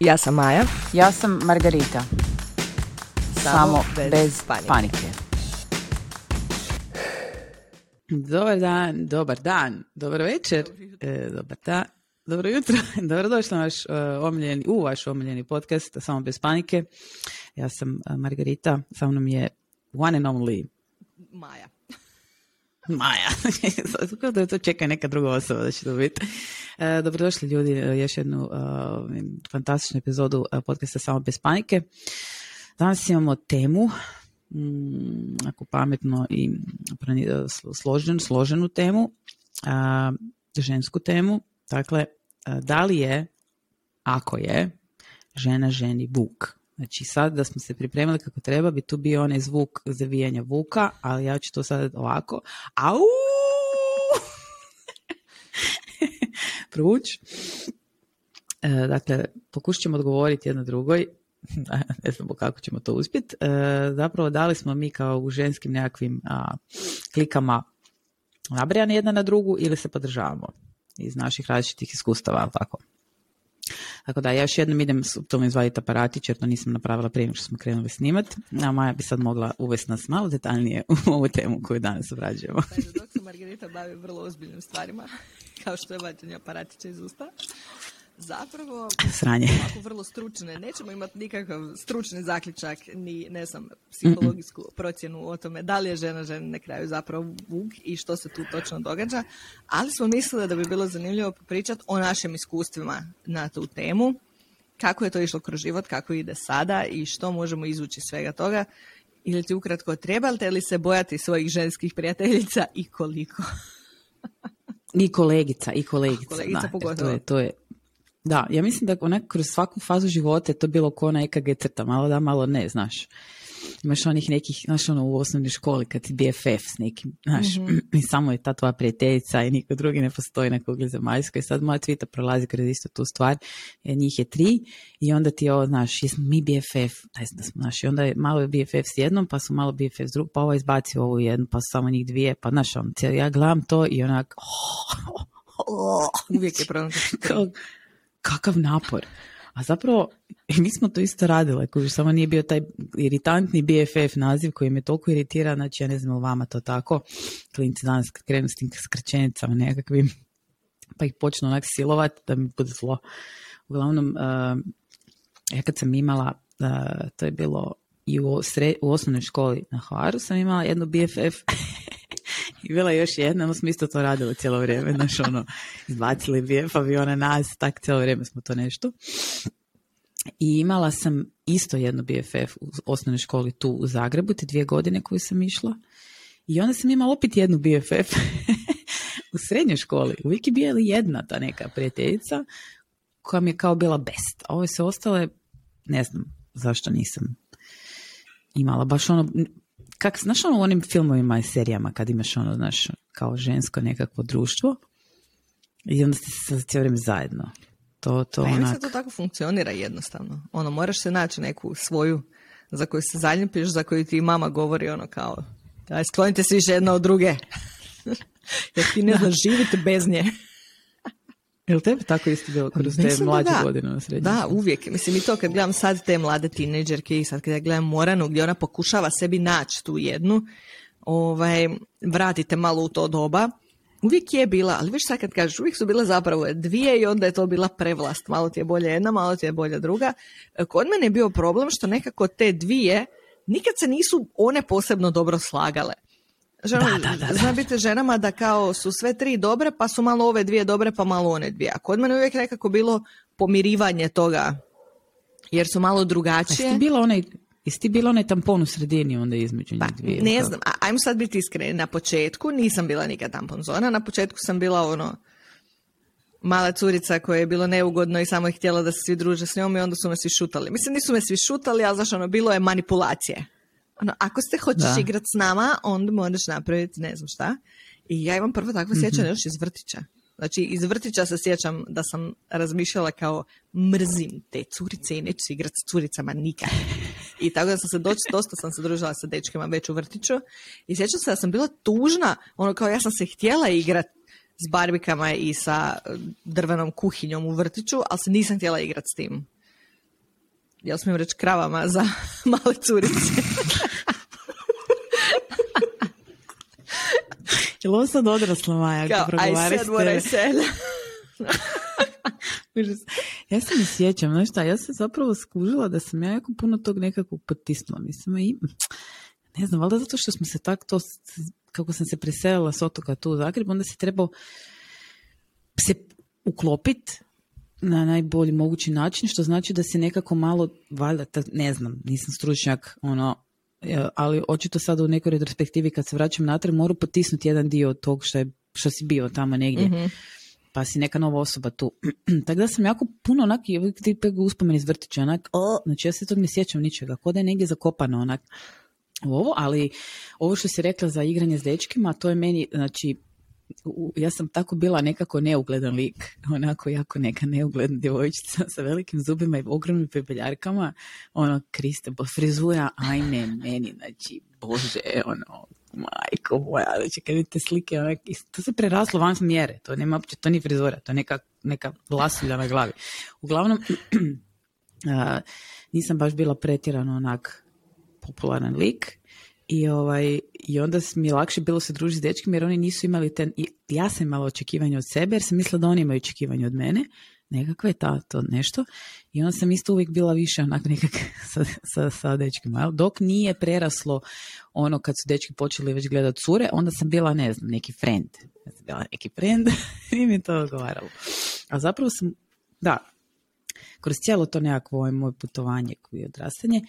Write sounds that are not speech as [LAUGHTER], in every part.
Ja sam Maja. Ja sam Margarita. Samo, bez, panike. Dobar dan, dobar dan, dobar večer, e, dobar dan, dobro jutro, [LAUGHS] dobrodošli na vaš uh, omiljeni, u vaš omiljeni podcast Samo bez panike. Ja sam uh, Margarita, sa mnom je one and only Maja. Maja. [LAUGHS] Kako da to čeka neka druga osoba da će to biti. E, dobrodošli ljudi, e, još jednu uh, fantastičnu epizodu podcasta Samo bez panike. Danas imamo temu, mm, ako pametno i složenu, složenu temu, žensku temu. Dakle, da li je, ako je, žena ženi vuk? Znači sad da smo se pripremili kako treba bi tu bio onaj zvuk zavijanja vuka, ali ja ću to sad ovako. Au! [LAUGHS] Pruć. E, dakle, pokušat ćemo odgovoriti jedno drugoj. [LAUGHS] ne znamo kako ćemo to uspjeti. E, zapravo dali smo mi kao u ženskim nekakvim a, klikama nabrijani jedna na drugu ili se podržavamo iz naših različitih iskustava, tako. Tako da ja još jednom idem s tom izvaditi aparatić jer to nisam napravila prije što smo krenuli snimati. A Maja bi sad mogla uvesti nas malo detaljnije u ovu temu koju danas obrađujemo. dok se Margarita bavi vrlo ozbiljnim stvarima, [LAUGHS] kao što je vađenje aparatića iz usta, zapravo Sranje. Ovako vrlo stručne. Nećemo imati nikakav stručni zaključak ni, ne znam, psihologijsku procjenu o tome da li je žena žena na kraju zapravo vuk i što se tu točno događa, ali smo mislili da bi bilo zanimljivo pričati o našim iskustvima na tu temu, kako je to išlo kroz život, kako ide sada i što možemo izvući svega toga. Ili ti ukratko trebate li se bojati svojih ženskih prijateljica i koliko? I kolegica, i kolegica. Kolegica da. To je, to je da, ja mislim da onak kroz svaku fazu života je to bilo ko ona EKG crta, malo da, malo ne, znaš. Imaš onih nekih, znaš ono u osnovnoj školi kad ti BFF s nekim, znaš, mm [CLEARS THROAT] i samo je ta tvoja prijateljica i niko drugi ne postoji na kugli zemaljskoj. I sad moja tvita prolazi kroz isto tu stvar, jer njih je tri i onda ti ovo, znaš, jesmo mi BFF, ne znam da smo, znaš, i onda je malo je BFF s jednom, pa su malo BFF s drugom, pa ovo izbacio ovu jednu, pa su samo njih dvije, pa znaš, on, ja gledam to i onak, [LAUGHS] Uvijek je problem [LAUGHS] kakav napor. A zapravo, [LAUGHS] mi smo to isto radile, koji samo nije bio taj iritantni BFF naziv koji me toliko iritira, znači ja ne znam vama to tako, klinci danas krenu s tim skraćenicama nekakvim, pa ih počnu onak silovat da mi bude zlo. Uglavnom, uh, ja kad sam imala, uh, to je bilo i u, u osnovnoj školi na Hvaru sam imala jednu BFF [LAUGHS] I bila još jedna, no smo isto to radili cijelo vrijeme, znaš ono, izbacili BF aviona nas, tak cijelo vrijeme smo to nešto. I imala sam isto jednu BFF u osnovnoj školi tu u Zagrebu, te dvije godine koju sam išla. I onda sam imala opet jednu BFF [LAUGHS] u srednjoj školi. Uvijek je bila jedna ta neka prijateljica koja mi je kao bila best. A ove se ostale, ne znam zašto nisam imala baš ono, kak, znaš ono u onim filmovima i serijama kad imaš ono, znaš, kao žensko nekakvo društvo i onda ste se cijelo vrijeme zajedno. To, to pa onak... to tako funkcionira jednostavno. Ono, moraš se naći neku svoju za koju se zaljubiš, za koju ti mama govori ono kao daj sklonite se više jedna od druge. [LAUGHS] Jer ti ne znaš živite bez nje. Jel tebi tako isto bilo kroz te mlađe godine na srednjem? Da, uvijek. Mislim i to kad gledam sad te mlade tineđerke i sad kad ja gledam Moranu gdje ona pokušava sebi naći tu jednu, ovaj, vratite malo u to doba. Uvijek je bila, ali viš sad kad kažeš, uvijek su bile zapravo dvije i onda je to bila prevlast. Malo ti je bolja jedna, malo ti je bolja druga. Kod mene je bio problem što nekako te dvije nikad se nisu one posebno dobro slagale. Žena, da, da, da, zna biti ženama da kao su sve tri dobre, pa su malo ove dvije dobre, pa malo one dvije. A kod mene uvijek nekako bilo pomirivanje toga, jer su malo drugačije. Jesi bila onaj, jesi ti bila onaj tampon u sredini onda između njih pa, dvije? Ne znam, ajmo sad biti iskreni. Na početku nisam bila nikad tampon zona, na početku sam bila ono mala curica koja je bilo neugodno i samo je htjela da se svi druže s njom i onda su me svi šutali. Mislim, nisu me svi šutali, ali znaš, ono, bilo je manipulacije ono, ako se hoćeš da. igrati s nama, onda moraš napraviti ne znam šta. I ja imam prvo takvo sjećanje mm još iz vrtića. Znači, iz vrtića se sjećam da sam razmišljala kao mrzim te curice i neću se igrati s curicama nikad. I tako da sam se doći, dosta sam se družila sa dečkima već u vrtiću. I sjećam se da sam bila tužna, ono kao ja sam se htjela igrati s barbikama i sa drvenom kuhinjom u vrtiću, ali se nisam htjela igrati s tim jel smijem reći kravama za [LAUGHS] male curice. Jel ovo sad odrasla Maja? Kao, I said what I said. ja se ne sjećam, znaš šta, ja sam zapravo skužila da sam ja jako puno tog nekako potisnula. Mislim, i, ne znam, valjda zato što smo se tak to, kako sam se preselila s otoka tu u Zagreb, onda se trebao se uklopiti na najbolji mogući način, što znači da se nekako malo, valjda, ne znam, nisam stručnjak, ono, ali očito sad u nekoj retrospektivi kad se vraćam natrag moram potisnuti jedan dio od tog što, je, što si bio tamo negdje. mm Pa si neka nova osoba tu. [CLEARS THROAT] Tako da sam jako puno onak, ti uspomen iz vrtića, onak, o, znači ja se tog ne sjećam ničega, kod je negdje zakopano onak u ovo, ali ovo što si rekla za igranje s dečkima, to je meni, znači, ja sam tako bila nekako neugledan lik, onako jako neka neugledna djevojčica sa velikim zubima i ogromnim pepeljarkama, ono, Kriste, bo frizura, ajme, meni, znači, bože, ono, majko moja, znači, kad vidite slike, onak, to se preraslo van mjere, to nema uopće, to ni frizura, to je neka, neka lasulja na glavi. Uglavnom, [CLEARS THROAT] nisam baš bila pretjerano onak popularan lik, i, ovaj, I onda mi je lakše bilo se družiti s dečkim jer oni nisu imali ten, i ja sam imala očekivanje od sebe jer sam mislila da oni imaju očekivanje od mene, nekakve ta, to nešto. I onda sam isto uvijek bila više onak nekak [LAUGHS] sa, sa, sa dečkima. Dok nije preraslo ono kad su dečki počeli već gledati cure, onda sam bila, ne znam, neki friend. Ja sam bila neki friend [LAUGHS] i mi to odgovaralo. A zapravo sam, da, kroz cijelo to nekakvo moje putovanje i odrastanje,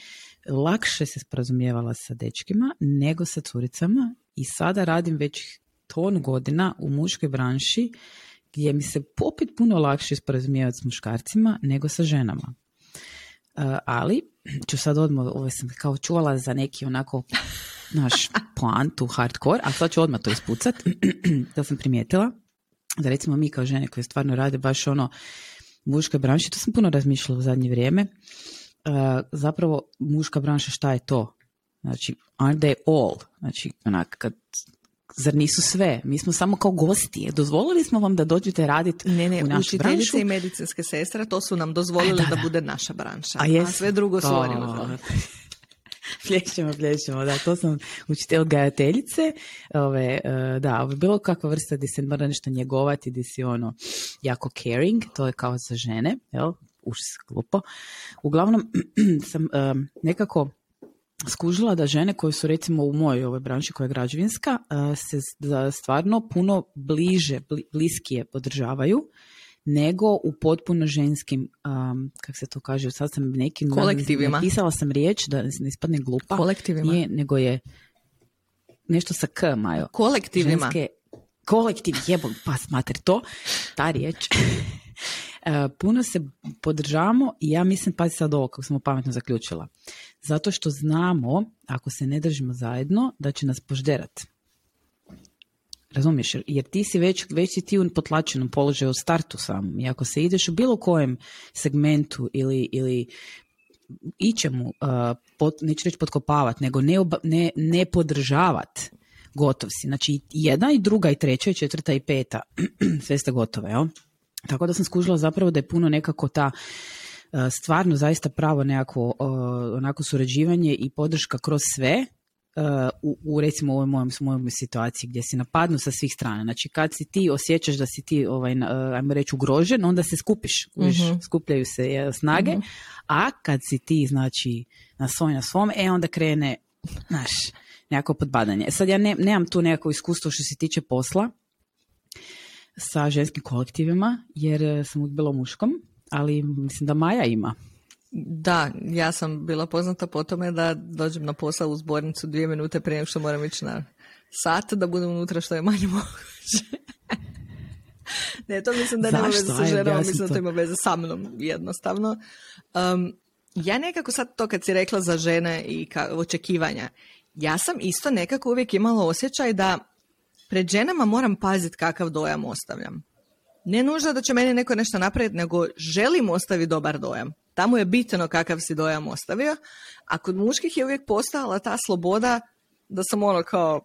lakše se sporazumijevala sa dečkima nego sa curicama i sada radim već ton godina u muškoj branši gdje mi se popit puno lakše sporazumijevati s muškarcima nego sa ženama. Ali, ću sad odmah, ovo sam kao čuvala za neki onako naš plan, tu hardcore, a sad ću odmah to ispucat, [CLEARS THROAT] da sam primijetila, da recimo mi kao žene koje stvarno rade baš ono muška branša, to sam puno razmišljala u zadnje vrijeme, uh, zapravo muška branša šta je to? Znači, aren't they all? Znači, onak, kad zar nisu sve? Mi smo samo kao gosti. Dozvolili smo vam da dođete raditi ne, ne, u našu branšu? i medicinske sestre, to su nam dozvolili da, bude naša branša. A, a sve drugo su oni [LAUGHS] plješćemo, plješćemo, da, to sam učitelj gajateljice, ove, e, da, ove, bilo kakva vrsta gdje se mora nešto njegovati, gdje si ono jako caring, to je kao za žene, jel, už glupo. Uglavnom, [CLEARS THROAT] sam e, nekako skužila da žene koje su recimo u mojoj ovoj branši koja je građevinska e, se stvarno puno bliže, bliskije podržavaju nego u potpuno ženskim, um, kako se to kaže, sad sam nekim... Kolektivima. Napisala sam riječ da ne ispadne glupa. Kolektivima. Nije, nego je nešto sa k, Majo. Kolektivima. Ženske, kolektiv, jebo, pa smater to, ta riječ. [LAUGHS] E, puno se podržavamo i ja mislim, pazi sad ovo kako smo pametno zaključila. Zato što znamo, ako se ne držimo zajedno, da će nas požderati. Razumiješ? Jer ti si već, već si ti u potlačenom položaju u startu samom. I ako se ideš u bilo kojem segmentu ili, ili ičemu, uh, neću reći podkopavat, nego ne, ne, ne podržavat, gotov si. Znači jedna i druga i treća i četvrta i peta, [CLEARS THROAT] sve ste gotove, jel? Tako da sam skužila zapravo da je puno nekako ta uh, stvarno zaista pravo nekako uh, onako surađivanje i podrška kroz sve u, u recimo ovoj mojoj, mojoj situaciji gdje si napadnu sa svih strana. Znači kad si ti osjećaš da si ti, ovaj, ajmo reći, ugrožen, onda se skupiš, uh skupljaju se snage, mhm. a kad si ti, znači, na svoj, na svom, e onda krene, znaš, nekako podbadanje. E, sad ja ne, nemam tu nekako iskustvo što se tiče posla sa ženskim kolektivima, jer e, sam uvijek bila muškom, ali mislim da Maja ima. Da, ja sam bila poznata po tome da dođem na posao u zbornicu dvije minute prije što moram ići na sat da budem unutra što je manje [LAUGHS] moguće. ne, to mislim da nema veze sa ženama, mislim da to ima veze sa mnom jednostavno. Um, ja nekako sad to kad si rekla za žene i ka, očekivanja, ja sam isto nekako uvijek imala osjećaj da pred ženama moram paziti kakav dojam ostavljam. Ne nužno da će meni neko nešto napraviti, nego želim ostaviti dobar dojam. Tamo je bitno kakav si dojam ostavio, a kod muških je uvijek postojala ta sloboda da sam ono kao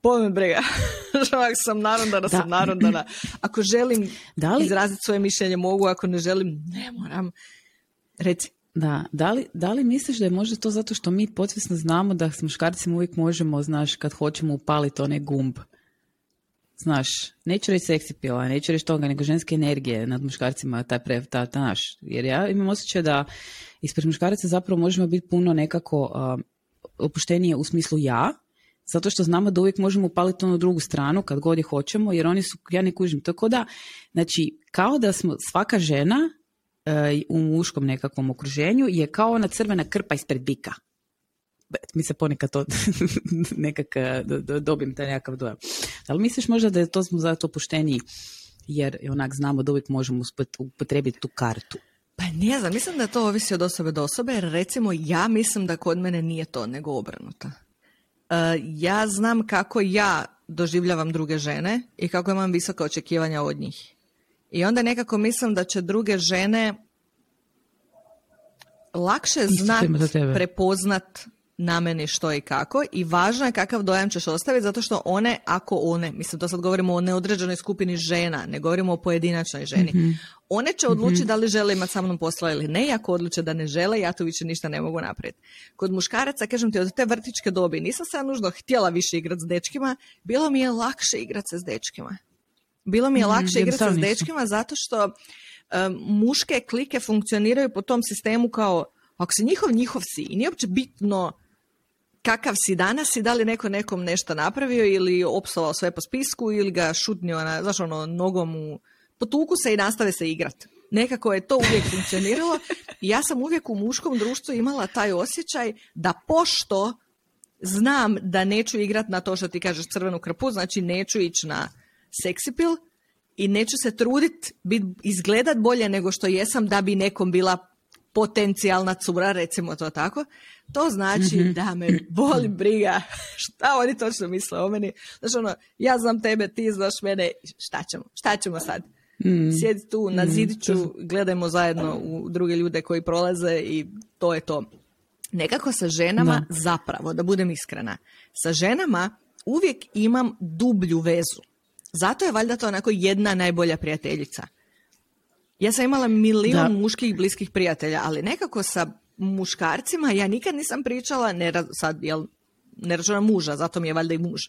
Pomen briga. [LAUGHS] Ako sam narondana, da. sam narondana. Ako želim [CLEARS THROAT] da li... izraziti svoje mišljenje, mogu. Ako ne želim, ne moram. Reci. Da, da li, da li misliš da je možda to zato što mi podsvjesno znamo da s muškarcima uvijek možemo, znaš, kad hoćemo upaliti onaj gumb, znaš, neću reći seksi pila, neću reći toga, nego ženske energije nad muškarcima, taj prev, ta, ta naš. Jer ja imam osjećaj da ispred muškaraca zapravo možemo biti puno nekako uh, opuštenije u smislu ja, zato što znamo da uvijek možemo upaliti onu drugu stranu kad god je hoćemo, jer oni su, ja ne kužim, tako da, znači, kao da smo svaka žena uh, u muškom nekakvom okruženju je kao ona crvena krpa ispred bika mi se ponekad to [LAUGHS] nekak dobim taj nekakav dojam. Ali misliš možda da je to smo zato opušteniji jer onak znamo da uvijek možemo upotrebiti tu kartu? Pa ne znam, mislim da to ovisi od osobe do osobe, jer recimo ja mislim da kod mene nije to, nego obrnuto. Uh, ja znam kako ja doživljavam druge žene i kako imam visoka očekivanja od njih. I onda nekako mislim da će druge žene lakše znat prepoznat na meni što i kako i važno je kakav dojam ćeš ostaviti zato što one, ako one, mislim to sad govorimo o neodređenoj skupini žena, ne govorimo o pojedinačnoj ženi, mhm. one će odlučiti mhm. da li žele imati sa mnom posla ili ne i ako odluče da ne žele, ja tu više ništa ne mogu napraviti. Kod muškaraca, kažem ti, od te vrtičke dobi nisam se nužno htjela više igrati s dečkima, bilo mi je lakše igrati se s dečkima. Bilo mi je mhm, lakše igrati se s dečkima zato što muške klike funkcioniraju po tom sistemu kao ako si njihov, njihov si i nije uopće bitno kakav si danas i da li neko nekom nešto napravio ili opsovao sve po spisku ili ga šutnio na, znaš ono, nogom u potuku se i nastave se igrat. Nekako je to uvijek funkcioniralo ja sam uvijek u muškom društvu imala taj osjećaj da pošto znam da neću igrat na to što ti kažeš crvenu krpu, znači neću ići na seksipil i neću se trudit bit, izgledat bolje nego što jesam da bi nekom bila potencijalna cura, recimo to tako, to znači mm-hmm. da me boli briga [LAUGHS] šta oni točno misle o meni. Znači ono, ja znam tebe, ti znaš mene, šta ćemo, šta ćemo sad? Mm. Sjedi tu na mhm. zidiću, gledajmo zajedno u druge ljude koji prolaze i to je to. Nekako sa ženama, zapravo, da budem iskrena, sa ženama uvijek imam dublju vezu. Zato je valjda to onako jedna najbolja prijateljica. Ja sam imala milion muških bliskih prijatelja, ali nekako sa muškarcima ja nikad nisam pričala, ne, sad, jel, ne računam muža, zato mi je valjda i muž,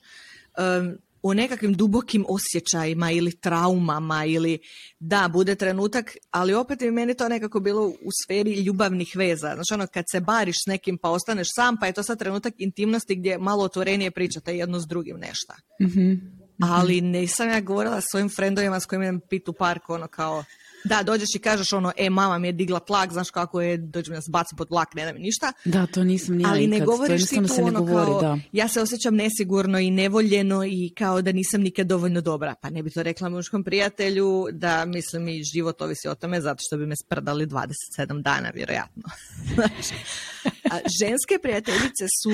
um, o nekakvim dubokim osjećajima ili traumama ili da, bude trenutak, ali opet je meni to nekako bilo u sferi ljubavnih veza. Znači ono, kad se bariš s nekim pa ostaneš sam, pa je to sad trenutak intimnosti gdje malo otvorenije pričate jedno s drugim nešto. mm Ali nisam ja govorila s svojim frendovima s kojima imam pit u parku, ono kao, da, dođeš i kažeš ono, e, mama mi je digla tlak, znaš kako je, dođe mi da se baci pod tlak, ne da mi ništa. Da, to nisam ni Ali ne govoriš ti tu ono kao, da. ja se osjećam nesigurno i nevoljeno i kao da nisam nikad dovoljno dobra. Pa ne bi to rekla muškom prijatelju da, mislim, i život ovisi o tome zato što bi me sprdali 27 dana, vjerojatno. [LAUGHS] a ženske prijateljice su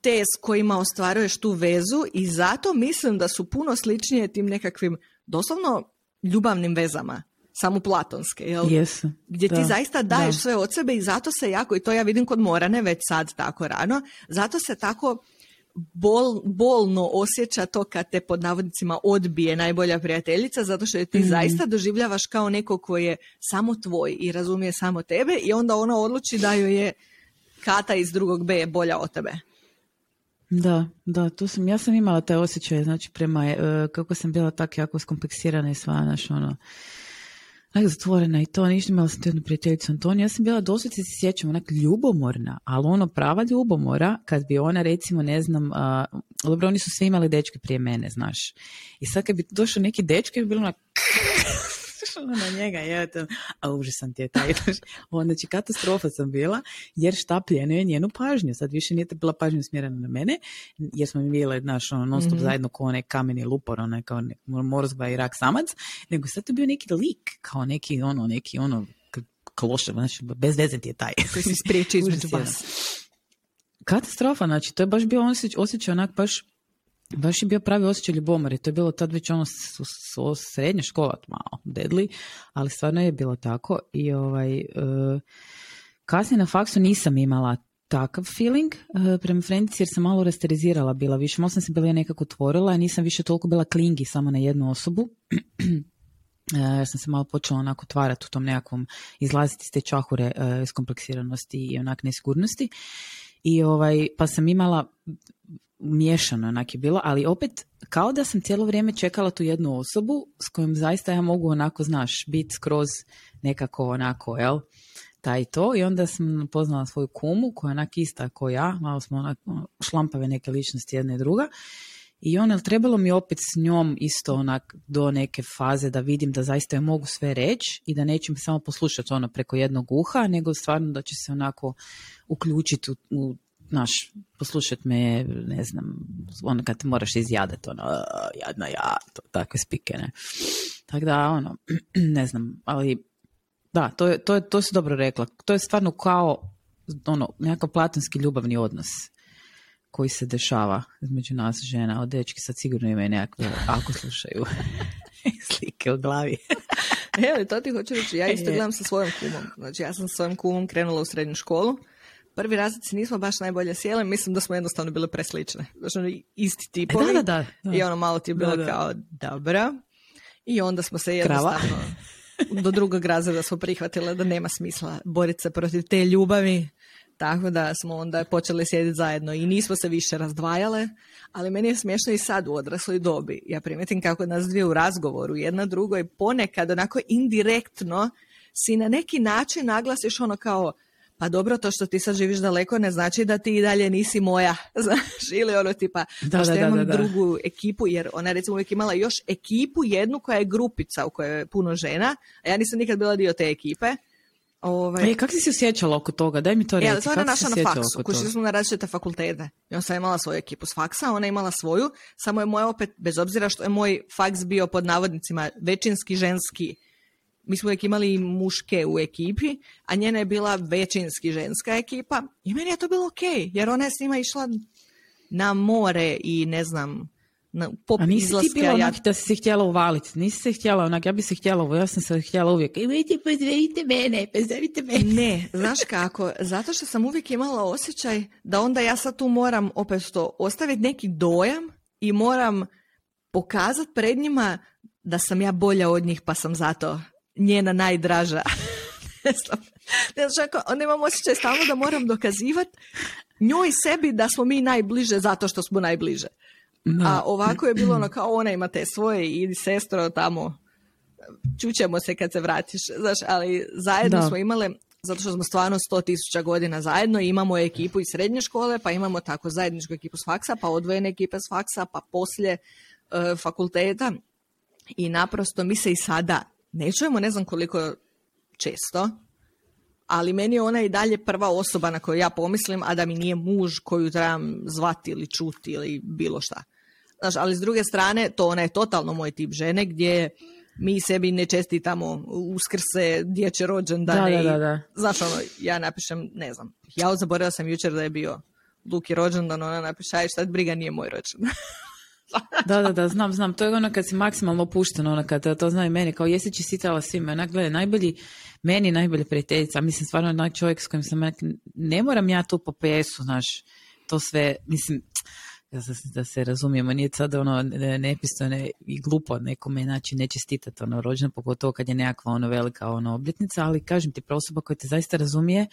te s kojima ostvaruješ tu vezu i zato mislim da su puno sličnije tim nekakvim doslovno ljubavnim vezama samo platonske, jel? Yes, Gdje ti zaista daješ sve od sebe i zato se jako, i to ja vidim kod Morane već sad tako rano, zato se tako bol, bolno osjeća to kad te pod navodnicima odbije najbolja prijateljica, zato što je ti mhm. zaista doživljavaš kao neko koji je samo tvoj i razumije samo tebe i onda ona odluči da joj je kata iz drugog B bolja od tebe. Da, da, tu sam, ja sam imala taj osjećaj, znači prema, e, kako sam bila tako jako skompleksirana i sva, znaš, ono, onak zatvorena i to, ništa imala sam tu jednu prijateljicu Antoniju, ja sam bila doslovce se sjećam, onak ljubomorna, ali ono prava ljubomora, kad bi ona recimo, ne znam, uh, dobro, oni su svi imali dečke prije mene, znaš, i sad kad bi došao neki dečki, bi bilo onak, na njega, je, a užasan ti je taj. [LAUGHS] Znači katastrofa sam bila, jer šta je njenu pažnju. Sad više nije bila pažnja smjerena na mene, jer smo mi bile, znaš, ono, non stop mm-hmm. zajedno kao onaj kameni lupor, onaj kao morzba i rak samac, nego sad to bio neki lik, kao neki, ono, neki, ono, klošev, znači, bez veze ti je taj. [LAUGHS] Koji se spriječi [LAUGHS] između vas. Katastrofa, znači, to je baš bio osjećaj, osjećaj onak baš baš je bio pravi osjećaj ljubomore. To je bilo tad već ono srednja škola, malo deadly, ali stvarno je bilo tako. I ovaj, uh, kasnije na faksu nisam imala takav feeling uh, prema frendici jer sam malo rasterizirala bila više. Malo sam se bila nekako otvorila i nisam više toliko bila klingi samo na jednu osobu. [CLEARS THROAT] ja sam se malo počela onako otvarati u tom nekakvom, izlaziti iz te čahure iskompleksiranosti i onak nesigurnosti. I ovaj, pa sam imala miješano onak je bilo, ali opet kao da sam cijelo vrijeme čekala tu jednu osobu s kojom zaista ja mogu onako, znaš, biti skroz nekako onako, jel? taj to i onda sam poznala svoju kumu koja je onak ista kao ja, malo smo onak ono, šlampave neke ličnosti jedna i druga i ona, trebalo mi opet s njom isto onak do neke faze da vidim da zaista je mogu sve reći i da neću samo poslušati ono preko jednog uha, nego stvarno da će se onako uključiti u, u naš, poslušat me, ne znam, ono kad te moraš izjadati, ono, jadna ja, to, takve spike, ne. Tako da, ono, [CLEARS THROAT] ne znam, ali da, to, je, to, je, to si dobro rekla. To je stvarno kao ono, nekakav platonski ljubavni odnos koji se dešava između nas žena. Od dečki sad sigurno imaju nekakve, ako slušaju, [LAUGHS] slike u glavi. [LAUGHS] Evo, to ti hoću reći. Ja isto gledam sa svojom kumom. Znači, ja sam sa svojom kumom krenula u srednju školu. Prvi razred nismo baš najbolje sjeli, mislim da smo jednostavno bile preslične. Znači, ono, isti tipovi. Da, da, da, I ono malo ti je bilo kao, dobra. I onda smo se jednostavno do drugog razreda smo prihvatile da nema smisla boriti se protiv te ljubavi. Tako da smo onda počeli sjediti zajedno i nismo se više razdvajale, ali meni je smiješno i sad u odrasloj dobi. Ja primetim kako nas dvije u razgovoru jedna drugoj ponekad onako indirektno si na neki način naglasiš ono kao pa dobro, to što ti sad živiš daleko ne znači da ti i dalje nisi moja, [LAUGHS] znaš, ili ono tipa, da, da, imam drugu ekipu, jer ona je recimo uvijek imala još ekipu jednu koja je grupica u kojoj je puno žena, a ja nisam nikad bila dio te ekipe. Ovaj... E, kako si se osjećala oko toga? Daj mi to reći. Ja, to je naša na faksu, kućili smo na različite fakultete. I on sam imala svoju ekipu s faksa, ona je imala svoju, samo je moja opet, bez obzira što je moj faks bio pod navodnicima većinski ženski, mi smo uvijek imali muške u ekipi, a njena je bila većinski ženska ekipa i meni je to bilo ok, jer ona je s njima išla na more i ne znam, na pop A nisi ti bila onak da si se htjela uvaliti, nisi se htjela onak, ja bi se htjela, ja sam se htjela uvijek, imajte, pozdravite mene, pozdravite mene. Ne, znaš kako, zato što sam uvijek imala osjećaj da onda ja sad tu moram opet to ostaviti neki dojam i moram pokazati pred njima da sam ja bolja od njih pa sam zato njena najdraža. [LAUGHS] ne znam. Ne znam, onda imam osjećaj stalno da moram dokazivati njoj sebi da smo mi najbliže zato što smo najbliže. A ovako je bilo ono kao ona ima te svoje i sestro tamo čućemo se kad se vratiš, znaš, ali zajedno smo imale, zato što smo stvarno sto tisuća godina zajedno, imamo ekipu iz srednje škole, pa imamo tako zajedničku ekipu s faksa, pa odvojene ekipe s faksa, pa poslije e, fakulteta i naprosto mi se i sada ne čujemo ne znam koliko često, ali meni je ona i dalje prva osoba na koju ja pomislim, a da mi nije muž koju trebam zvati ili čuti ili bilo šta. Znaš, ali s druge strane, to ona je totalno moj tip žene gdje mi sebi ne čestitamo uskrse, dječje rođendane. Da, da, da, Znaš, ono, ja napišem, ne znam, ja zaboravila sam jučer da je bio Luki rođendan, ona napiše, aj šta briga, nije moj rođendan. [LAUGHS] da, da, da, znam, znam. To je ono kad si maksimalno opušten, ono kad to zna i meni, kao jesi čestitala svima. Onak, gledaj, najbolji, meni najbolja prijateljica, mislim stvarno onak čovjek s kojim sam, ne moram ja tu po PS-u, znaš, to sve, mislim, da se, da se razumijemo, nije sad ono nepistojno i glupo nekome znači ne čestitati ono rođeno, pogotovo kad je nekakva ono velika ono obljetnica, ali kažem ti, osoba koja te zaista razumije,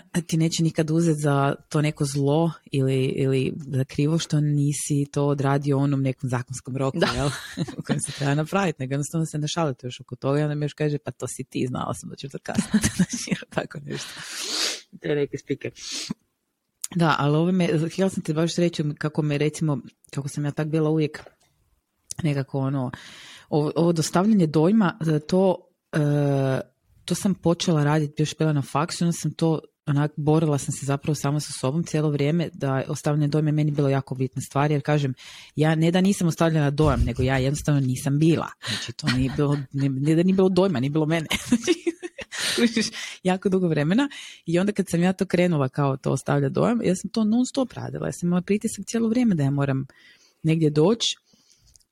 [CLEARS THROAT] ti neće nikad uzeti za to neko zlo ili, ili za krivo što nisi to odradio onom nekom zakonskom roku jel? [LAUGHS] u kojem se treba napraviti, nego jednostavno se ne šalite još oko toga i onda mi još kaže pa to si ti, znala sam da ću to kasniti, [LAUGHS] znači tako nešto. Te neke spike. Da, ali ovo me, htjela sam ti baš reći kako me recimo, kako sam ja tak bila uvijek nekako ono, ovo, ovo dostavljanje dojma, to, e, to sam počela raditi, još bila na faksu, onda sam to onak borila sam se zapravo samo sa sobom cijelo vrijeme da ostavljanje dojma je meni bilo jako bitna stvar jer kažem ja ne da nisam ostavljena dojam nego ja jednostavno nisam bila. Znači to nije bilo ne, da nije bilo dojma nije bilo mene. [LAUGHS] Jako dugo vremena. I onda kad sam ja to krenula kao to ostavlja dojam ja sam to non stop radila. Ja sam imala pritisak cijelo vrijeme da ja moram negdje doći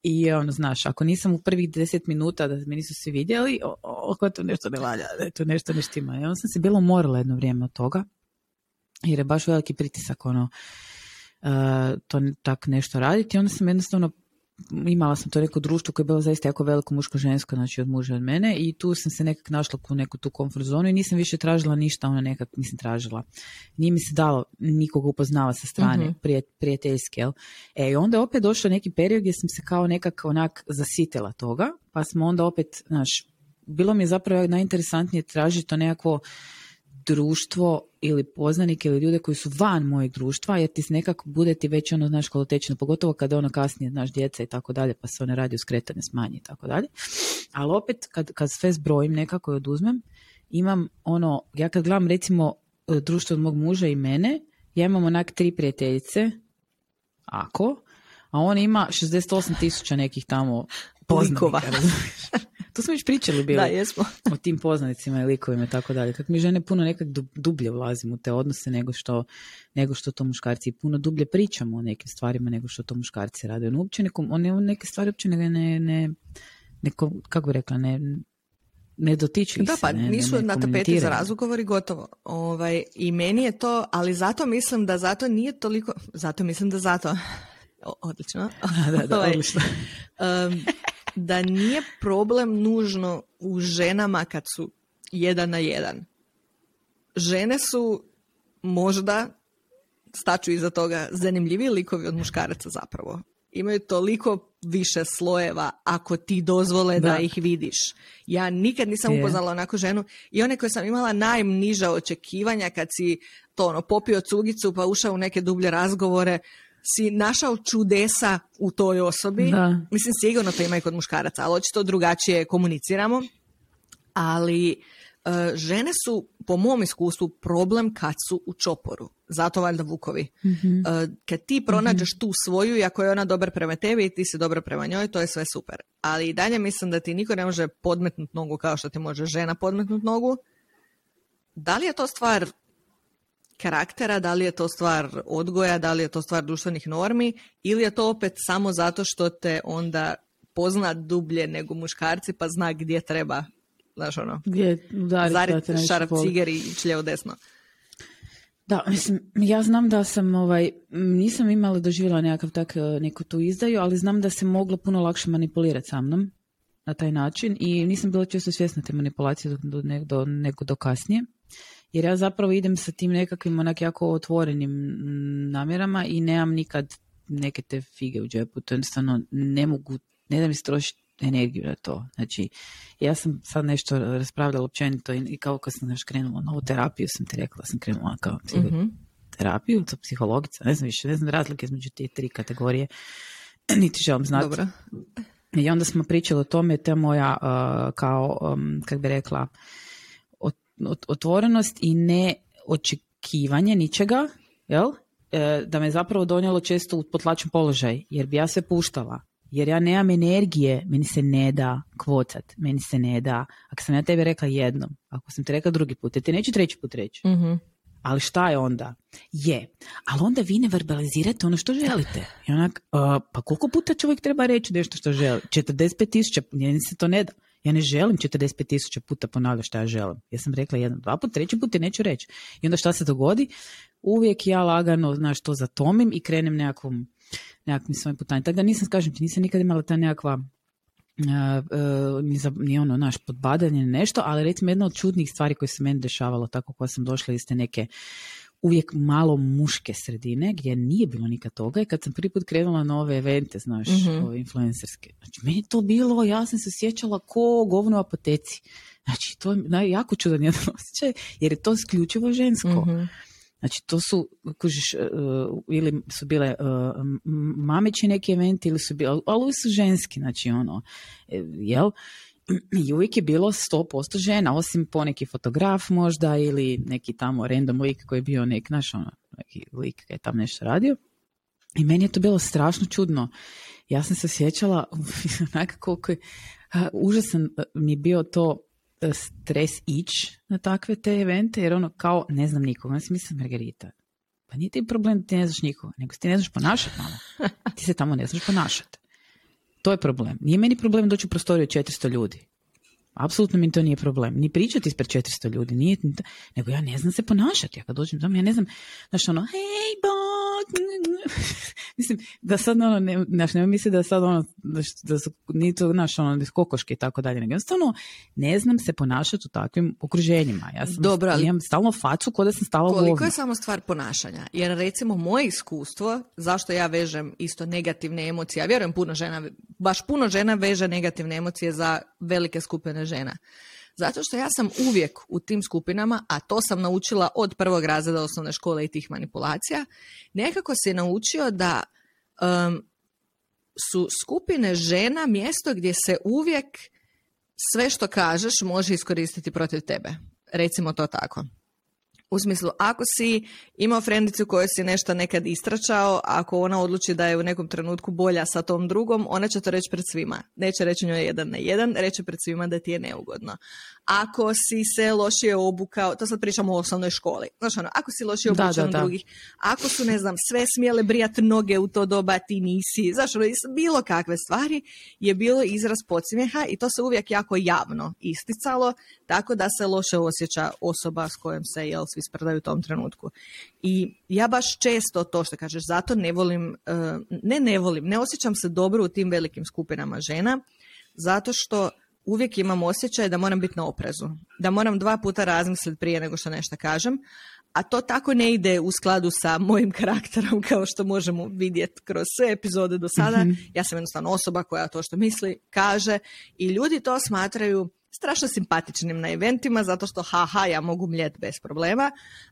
i ono, znaš, ako nisam u prvih deset minuta da me nisu svi vidjeli, oko to nešto ne valja, je to nešto ne štima. I onda sam se bilo morala jedno vrijeme od toga, jer je baš veliki pritisak, ono, uh, to tak nešto raditi. I onda sam jednostavno imala sam to neko društvo koje je bilo zaista jako veliko muško-žensko, znači od muža od mene i tu sam se nekak našla u neku tu komfort zonu i nisam više tražila ništa, ona nekak nisam tražila. Nije mi se dalo nikoga upoznava sa strane, mm prijateljski, jel? E, i onda opet došao neki period gdje sam se kao nekak onak zasitila toga, pa smo onda opet, znaš, bilo mi je zapravo najinteresantnije tražiti to nekako društvo ili poznanike ili ljude koji su van mojeg društva, jer ti nekako bude ti već ono, znaš, kvalitetno, pogotovo kada ono kasnije, znaš, djeca i tako dalje, pa se one radi skretanje smanji i tako dalje. Ali opet, kad, kad sve zbrojim nekako i oduzmem, imam ono, ja kad gledam recimo društvo od mog muža i mene, ja imam onak tri prijateljice, ako, a on ima 68 tisuća nekih tamo poznanika. To smo već pričali bili. Da, jesmo. o tim poznanicima i likovima i tako dalje. Kako mi žene puno nekak dublje ulazimo u te odnose nego što, nego što to muškarci i puno dublje pričamo o nekim stvarima nego što to muškarci rade. On uopće nekom, on neke stvari uopće ne, ne, ne neko, kako bi rekla, ne, ne dotiču Da, pa nisu na tapeti za razgovor i gotovo. Ovaj, I meni je to, ali zato mislim da zato nije toliko, zato mislim da zato, [LAUGHS] odlično. [LAUGHS] da, da, ovaj, odlično. um, da nije problem nužno u ženama kad su jedan na jedan. Žene su možda, staću iza toga, zanimljiviji likovi od muškaraca zapravo. Imaju toliko više slojeva ako ti dozvole da, ih vidiš. Ja nikad nisam upoznala onako ženu i one koje sam imala najniža očekivanja kad si to ono, popio cugicu pa ušao u neke dublje razgovore, si našao čudesa u toj osobi. Da. Mislim, sigurno to ima i kod muškaraca, ali očito drugačije komuniciramo. Ali e, žene su, po mom iskustvu, problem kad su u čoporu. Zato valjda vukovi. mm kad ti pronađeš tu svoju i ako je ona dobra prema tebi i ti si dobra prema njoj, to je sve super. Ali i dalje mislim da ti niko ne može podmetnuti nogu kao što ti može žena podmetnuti nogu. Da li je to stvar karaktera, da li je to stvar odgoja, da li je to stvar društvenih normi ili je to opet samo zato što te onda pozna dublje nego muškarci pa zna gdje treba, znaš ono, gdje zarit šarap ciger i čljevo desno. Da, mislim, ja znam da sam, ovaj, nisam imala doživjela nekakav tak, e, neku tu izdaju, ali znam da se moglo puno lakše manipulirati sa mnom na taj način i nisam bila često svjesna te manipulacije do, do, do, nego do kasnije jer ja zapravo idem sa tim nekakvim onak jako otvorenim namjerama i nemam nikad neke te fige u džepu, to jednostavno ne mogu, ne da mi se trošiti energiju na to. Znači, ja sam sad nešto raspravljala općenito i kao kad sam još krenula novu terapiju, sam ti rekla, sam krenula kao mm terapiju, to psihologica, ne znam više, ne znam razlike između te tri kategorije, [CLEARS THROAT] niti želim znati. Dobro. I onda smo pričali o tome, te moja, uh, kao, um, kak bi rekla, otvorenost i ne očekivanje ničega, jel? E, da me zapravo donijelo često u potlačen položaj, jer bi ja se puštala. Jer ja nemam energije, meni se ne da kvocat, meni se ne da. Ako sam ja tebi rekla jednom, ako sam te rekla drugi put, ja ti neću treći put reći. mm Ali šta je onda? Je. Ali onda vi ne verbalizirate ono što želite. I onak, pa koliko puta čovjek treba reći nešto što želi? 45 tisuća, se to ne da. Ja ne želim 45 tisuća puta ponavljati šta ja želim. Ja sam rekla jedan, dva put, treći put te neću reći. I onda šta se dogodi? Uvijek ja lagano, znaš, to zatomim i krenem nekakvom, nekakvim svojim putanjem. Tako da nisam, kažem ti, nisam nikad imala ta nekakva Uh, ni, za, ni ono, naš, podbadanje, nešto, ali recimo jedna od čudnih stvari koje se meni dešavalo tako koja sam došla iz te neke uvijek malo muške sredine gdje nije bilo nikad toga i kad sam prvi put krenula na ove evente, znaš, mm influencerske. Znači, meni to bilo, ja sam se sjećala ko govno u apoteci. Znači, to je jako čudan jedan [LAUGHS] osjećaj, jer je to isključivo žensko. mm Znači, to su, kužiš, uh, ili su bile uh, mameći neki eventi, ili su bile, ali su ženski, znači, ono, e, jel? [CLEARS THROAT] i uvijek je bilo 100% žena, osim poneki fotograf možda ili neki tamo random lik koji je bio nek, naš ono, neki lik koji je tam nešto radio. I meni je to bilo strašno čudno. Ja sam se sjećala [LAUGHS] onako koliko je, užasan mi je bio to e, stres ić na takve te evente, jer ono kao ne znam nikoga, ja sam mislim Margarita. Pa nije ti problem da ti ne znaš nikoga, nego ti ne znaš ponašati malo. [LAUGHS] Ti se tamo ne znaš ponašati. To je problem. Nije meni problem doći u prostoriju 400 ljudi. Apsolutno mi to nije problem. Ni pričati ispred 400 ljudi, nije, nego ja ne znam se ponašati. Ja kad dođem tamo, ja ne znam, znaš ono, hej, [LAUGHS] mislim, da sad ono, ne, znaš, nema misli da sad ono, da, da su, nije to, znaš, ono, kokoške i tako dalje, nego jednostavno ne znam se ponašati u takvim okruženjima. Ja sam, Dobro, ali... imam stalno facu kod da sam stala Koliko je samo stvar ponašanja? Jer recimo moje iskustvo, zašto ja vežem isto negativne emocije, ja vjerujem puno žena, baš puno žena veže negativne emocije za velike skupine žena. Zato što ja sam uvijek u tim skupinama, a to sam naučila od prvog razreda osnovne škole i tih manipulacija, nekako se naučio da su skupine žena mjesto gdje se uvijek sve što kažeš može iskoristiti protiv tebe. Recimo to tako. U smislu, ako si imao frendicu koju si nešto nekad istračao, ako ona odluči da je u nekom trenutku bolja sa tom drugom, ona će to reći pred svima. Neće reći njoj jedan na jedan, reći pred svima da ti je neugodno ako si se lošije obukao, to sad pričamo o osnovnoj školi, znaš ono, ako si lošije obučen od drugih, ako su, ne znam, sve smjele brijati noge u to doba, ti nisi, znaš ono, bilo kakve stvari je bilo izraz podsmjeha i to se uvijek jako javno isticalo, tako da se loše osjeća osoba s kojom se, jel, svi sprdaju u tom trenutku. I ja baš često to što kažeš, zato ne volim, eh, ne ne volim, ne osjećam se dobro u tim velikim skupinama žena, zato što uvijek imam osjećaj da moram biti na oprezu. Da moram dva puta razmisliti prije nego što nešto kažem. A to tako ne ide u skladu sa mojim karakterom [LAUGHS] kao što možemo vidjeti kroz sve epizode do sada. Mhm. Ja sam jednostavno osoba koja to što misli kaže i ljudi to smatraju strašno simpatičnim na eventima zato što haha ja mogu mljet bez problema,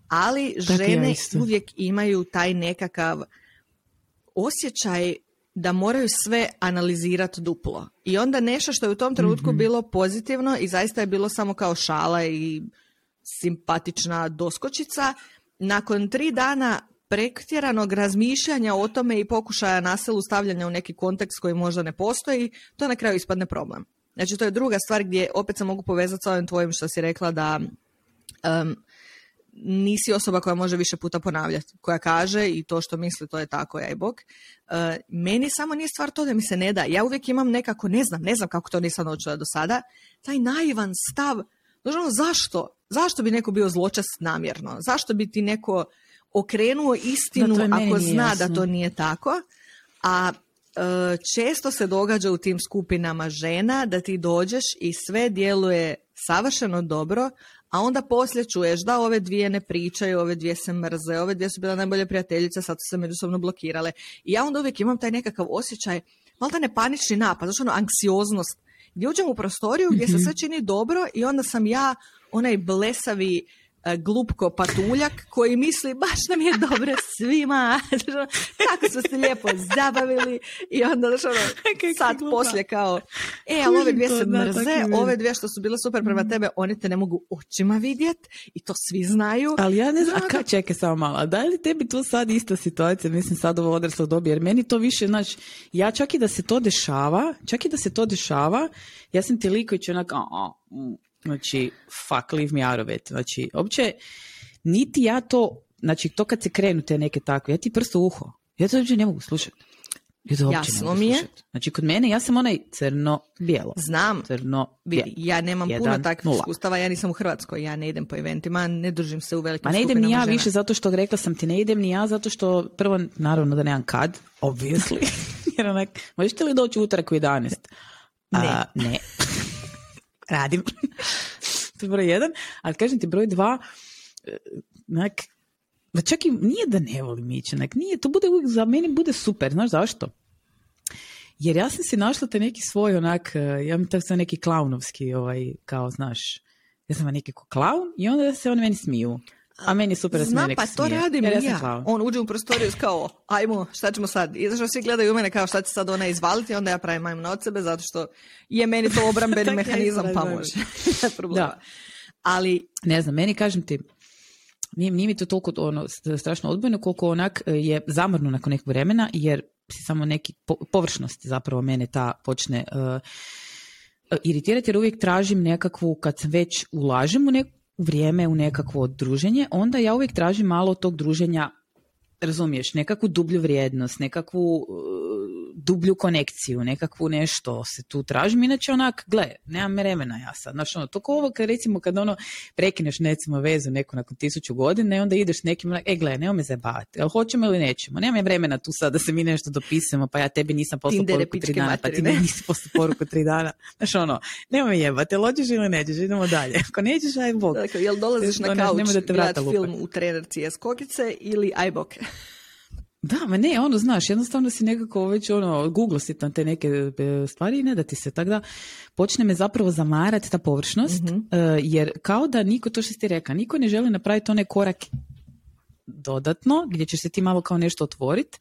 ali žene uvijek imaju taj nekakav osjećaj da moraju sve analizirati duplo. I onda nešto što je u tom trenutku mhm. bilo pozitivno i zaista je bilo samo kao šala i simpatična doskočica, nakon tri dana prektjeranog razmišljanja o tome i pokušaja naselu stavljanja u neki kontekst koji možda ne postoji, to na kraju ispadne problem. Znači, to je druga stvar gdje opet se mogu povezati sa ovim tvojim što si rekla da nisi osoba koja može više puta ponavljati, koja kaže i to što misli to je tako, ja i bog. E, meni samo nije stvar to da mi se ne da. Ja uvijek imam nekako, ne znam, ne znam kako to nisam naučila do sada, taj naivan stav, znači, zašto? Zašto bi neko bio zločast namjerno? Zašto bi ti neko okrenuo istinu ako zna da to nije tako? A e, često se događa u tim skupinama žena da ti dođeš i sve djeluje savršeno dobro, a onda poslije čuješ da ove dvije ne pričaju, ove dvije se mrze, ove dvije su bile najbolje prijateljice, sad su se međusobno blokirale. I ja onda uvijek imam taj nekakav osjećaj, da ne panični napad, znači ono anksioznost. Gdje uđem u prostoriju gdje se mhm. sve čini dobro i onda sam ja onaj blesavi glupko patuljak koji misli baš nam je dobro svima, [LAUGHS] kako smo se lijepo zabavili i onda ono, [LAUGHS] sad poslije kao, e, ali ove dvije se mrze, ove dvije što su bile super prema mm. tebe, one te ne mogu očima vidjet i to svi znaju. Ali ja ne znam, a ka, čekaj samo malo, da li tebi to sad ista situacija, mislim sad ovo odraslo dobi, jer meni to više, znači, ja čak i da se to dešava, čak i da se to dešava, ja sam ti liko i će onak, Znači, fuck, leave me out of it. Znači, uopće, niti ja to, znači, to kad se krenu te neke takve, ja ti prsto uho. Ja to uopće ne mogu slušati. Ja to Jasno mi je. Znači, kod mene, ja sam onaj crno-bijelo. Znam. Crno Vidi, ja nemam puno takvih iskustava, ja nisam u Hrvatskoj, ja ne idem po eventima, ne držim se u velikim Ma ne idem ni ja više zato što rekla sam ti, ne idem ni ja zato što, prvo, naravno da nemam kad, obviously. [LAUGHS] Jer onak, možete li doći utorak u 11? Ne. ne radim. to je broj jedan. Ali kažem ti, broj dva, nek, da čak i nije da ne volim ići, nek, nije, to bude uvijek, za meni bude super, znaš zašto? Jer ja sam si našla te neki svoj onak, ja imam tako neki klaunovski, ovaj, kao, znaš, ja sam neki ko klaun i onda se oni meni smiju. A meni je super da Znam, pa to radim ja. ja. On uđe u prostoriju kao, ajmo, šta ćemo sad? I zašto svi gledaju u mene kao šta će sad ona izvaliti, onda ja pravim ajmo od sebe, zato što je meni to obrambeni [LAUGHS] mehanizam, pa može. [LAUGHS] da. Ali... Ne znam, meni kažem ti, nije, nije mi to toliko ono, strašno odbojno koliko onak e, je zamrno nakon nekog vremena, jer si samo neki po, površnosti zapravo mene ta počne uh, iritirati, jer uvijek tražim nekakvu, kad već ulažem u neku vrijeme u nekakvo druženje, onda ja uvijek tražim malo tog druženja, razumiješ, nekakvu dublju vrijednost, nekakvu, dublju konekciju, nekakvu nešto se tu tražim, inače onak, gle, nemam vremena ja sad, znaš ono, to ko ovo kad recimo kad ono prekineš recimo vezu neku nakon tisuću godina i onda ideš nekim, e gle, nema me zabavati, jel hoćemo ili nećemo, nema vremena tu sad da se mi nešto dopisujemo, pa ja tebi nisam poslao poruku tri dana, pa ti ne nisi poslao poruku tri dana, znaš ono, nema me jebati, hoćeš ili nećeš, idemo dalje, ako nećeš, aj bog. Dakle, jel dolaziš na kauč gledati film u trenerci Skokice ili aj boke? Da, ma ne, ono, znaš, jednostavno si nekako već, ono, google si tam te neke e, stvari i ne da ti se, tako da počne me zapravo zamarati ta površnost, mhm. e, jer kao da niko, to što ti rekla, niko ne želi napraviti onaj korak dodatno, gdje će se ti malo kao nešto otvoriti.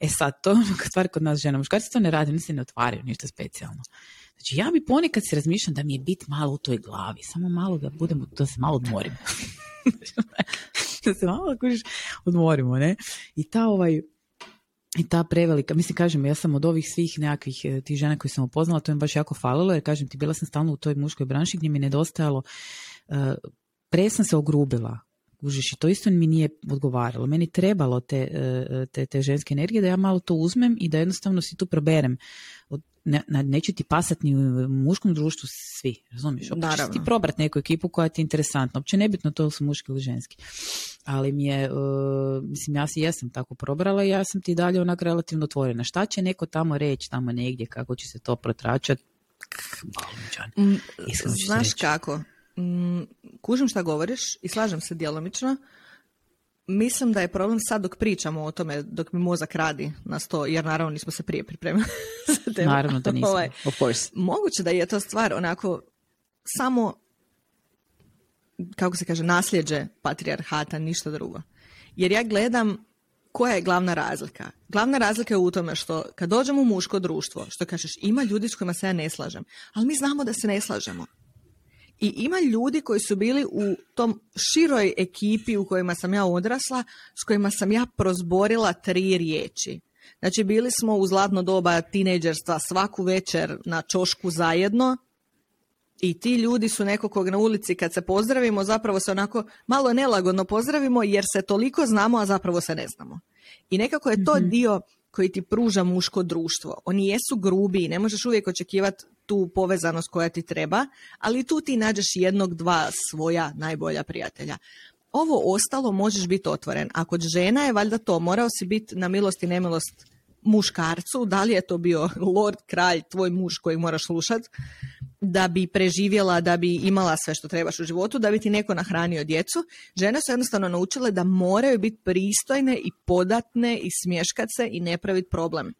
E sad, to je ono stvar kod nas žena, muškarci to ne radi, oni se ne otvaraju ništa specijalno. Znači, ja bi ponekad se razmišljam da mi je bit malo u toj glavi, samo malo da budemo, da se malo odmorim. [LAUGHS] da se malo kužiš, odmorimo, ne? I ta ovaj, i ta prevelika, mislim kažem, ja sam od ovih svih nekakvih e, tih žena koje sam upoznala, to mi baš jako falilo, jer kažem ti, bila sam stalno u toj muškoj branši gdje mi nedostajalo, uh, pre sam se ogrubila, kužiš, i to isto mi nije odgovaralo. Meni trebalo te, e, te, te ženske energije da ja malo to uzmem i da jednostavno si tu proberem ne, neće ti pasati ni u muškom društvu svi, razumiješ? Opće ti probrat neku ekipu koja ti je interesantna. Uopće nebitno to su muški ili ženski. Ali mi je, uh, mislim, ja si jesam tako probrala i ja sam ti dalje onak relativno otvorena. Šta će neko tamo reći, tamo negdje, kako će se to protračati? Mm, znaš kako? Mm, kužim šta govoriš i slažem se djelomično. Mislim da je problem sad dok pričamo o tome, dok mi mozak radi na sto, jer naravno nismo se prije pripremili [LAUGHS] za temu. Naravno da nismo, ovaj, of course. Moguće da je to stvar onako samo, kako se kaže, nasljeđe patrijarhata, ništa drugo. Jer ja gledam koja je glavna razlika. Glavna razlika je u tome što kad dođemo u muško društvo, što kažeš, ima ljudi s kojima se ja ne slažem, ali mi znamo da se ne slažemo. I ima ljudi koji su bili u tom široj ekipi u kojima sam ja odrasla, s kojima sam ja prozborila tri riječi. Znači bili smo u zlatno doba tinejdžerstva svaku večer na čošku zajedno i ti ljudi su nekog na ulici kad se pozdravimo zapravo se onako malo nelagodno pozdravimo jer se toliko znamo, a zapravo se ne znamo. I nekako je to mhm. dio koji ti pruža muško društvo. Oni jesu grubi i ne možeš uvijek očekivati tu povezanost koja ti treba, ali tu ti nađeš jednog, dva svoja najbolja prijatelja. Ovo ostalo možeš biti otvoren. Ako žena je valjda to, morao si biti na milost i nemilost muškarcu, da li je to bio lord, kralj, tvoj muž koji moraš slušat, da bi preživjela, da bi imala sve što trebaš u životu, da bi ti neko nahranio djecu. Žene su jednostavno naučile da moraju biti pristojne i podatne i smješkat se i ne praviti problem.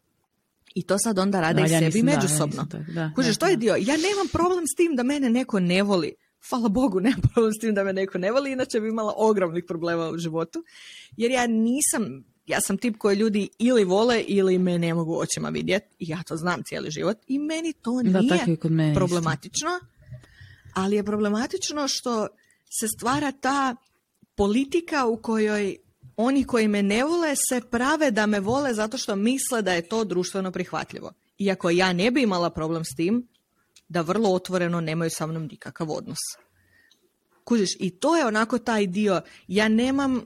I to sad onda rade i sebi međusobno. Kužiš, to je dio. Ja nemam problem s tim da mene neko ne voli. Hvala Bogu, [LAUGHS] nemam problem s tim da me neko ne voli, inače bi imala ogromnih problema u životu. Jer ja nisam, ja sam tip koji ljudi ili vole ili me ne mogu očima vidjeti. I ja to znam cijeli život. I meni to nije problematično. Ali je problematično što se stvara ta politika u kojoj oni koji me ne vole se prave da me vole zato što misle da je to društveno prihvatljivo. Iako ja ne bi imala problem s tim da vrlo otvoreno nemaju sa mnom nikakav odnos. Kužiš, i to je onako taj dio, ja nemam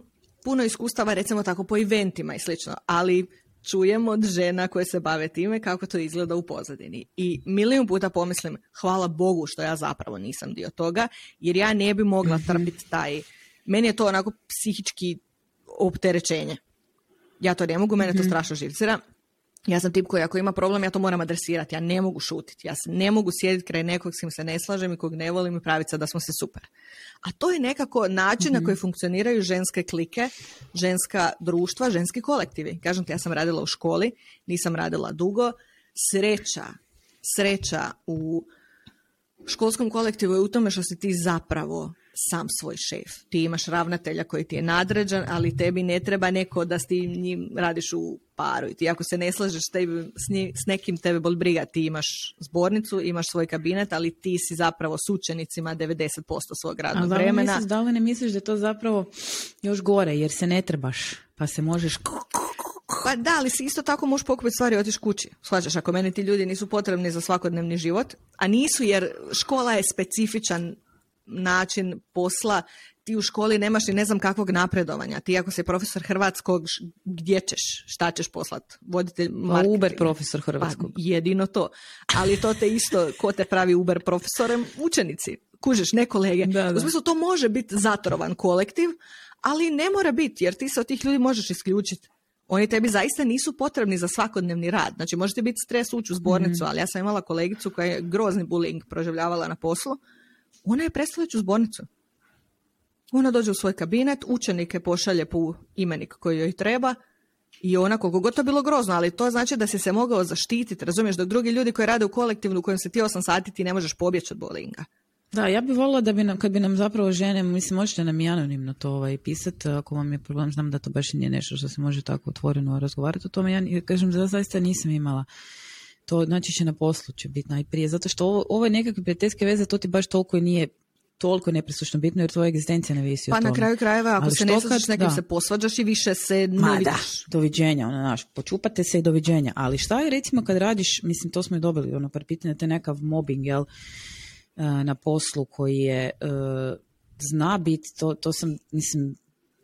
puno iskustava recimo tako po eventima i slično, ali čujem od žena koje se bave time kako to izgleda u pozadini. I milijun puta pomislim, hvala Bogu što ja zapravo nisam dio toga, jer ja ne bi mogla mhm. trpiti taj, meni je to onako psihički opterećenje. Ja to ne mogu, mene to mhm. strašno živcira. Ja sam tip koji ako ima problem, ja to moram adresirati. Ja ne mogu šutiti. Ja se ne mogu sjediti kraj nekog s kim se ne slažem i kog ne volim i praviti se da smo se super. A to je nekako način na mhm. koji funkcioniraju ženske klike, ženska društva, ženski kolektivi. Kažem ti, ja sam radila u školi, nisam radila dugo. Sreća, sreća u školskom kolektivu je u tome što si ti zapravo sam svoj šef. Ti imaš ravnatelja koji ti je nadređan, ali tebi ne treba neko da s tim njim radiš u paru. I ti ako se ne slažeš tebi, s, s nekim tebe bol briga, ti imaš zbornicu, imaš svoj kabinet, ali ti si zapravo s učenicima 90% svog radnog A vremena. Misliš, da li ne misliš da je to zapravo još gore, jer se ne trebaš, pa se možeš... Pa da, ali si isto tako možeš pokupiti stvari i otići kući. Shvaćaš, ako meni ti ljudi nisu potrebni za svakodnevni život, a nisu jer škola je specifičan način posla, ti u školi nemaš ni ne znam kakvog napredovanja. Ti ako si profesor hrvatskog, gdje ćeš, šta ćeš poslat? Voditelj marketing. Uber profesor hrvatskog. Pa, jedino to. Ali to te isto, ko te pravi Uber profesorem? Učenici. Kužeš, ne kolege. Da, U smislu, to može biti zatrovan kolektiv, ali ne mora biti, jer ti se od tih ljudi možeš isključiti. Oni tebi zaista nisu potrebni za svakodnevni rad. Znači, možete biti stres ući u zbornicu, mhm. ali ja sam imala kolegicu koja je grozni bullying proživljavala na poslu. Ona je prestala u zbornicu. Ona dođe u svoj kabinet, učenike pošalje po imenik koji joj treba i ona koliko god to bilo grozno, ali to znači da si se mogao zaštititi, razumiješ, dok drugi ljudi koji rade u kolektivnu u kojem se ti 8 sati ti ne možeš pobjeći od bolinga. Da, ja bih volila da bi nam, kad bi nam zapravo žene, mislim, možete nam i anonimno to ovaj, pisati, ako vam je problem, znam da to baš nije nešto što se može tako otvoreno razgovarati o tome. Ja kažem da zaista nisam imala to, znači će na poslu će biti najprije, zato što ovo, ovo je nekakve prijateljske veze, to ti baš toliko nije toliko nepresušno bitno jer tvoja egzistencija ne visi pa o tome. Pa na kraju krajeva ako se ne slažeš nekim se posvađaš i više se ne Ma da, doviđenja, ono naš, počupate se i doviđenja. Ali šta je recimo kad radiš, mislim to smo i dobili ono par pitanja, te nekav mobbing, jel, e, na poslu koji je, e, zna biti, to, to sam, mislim,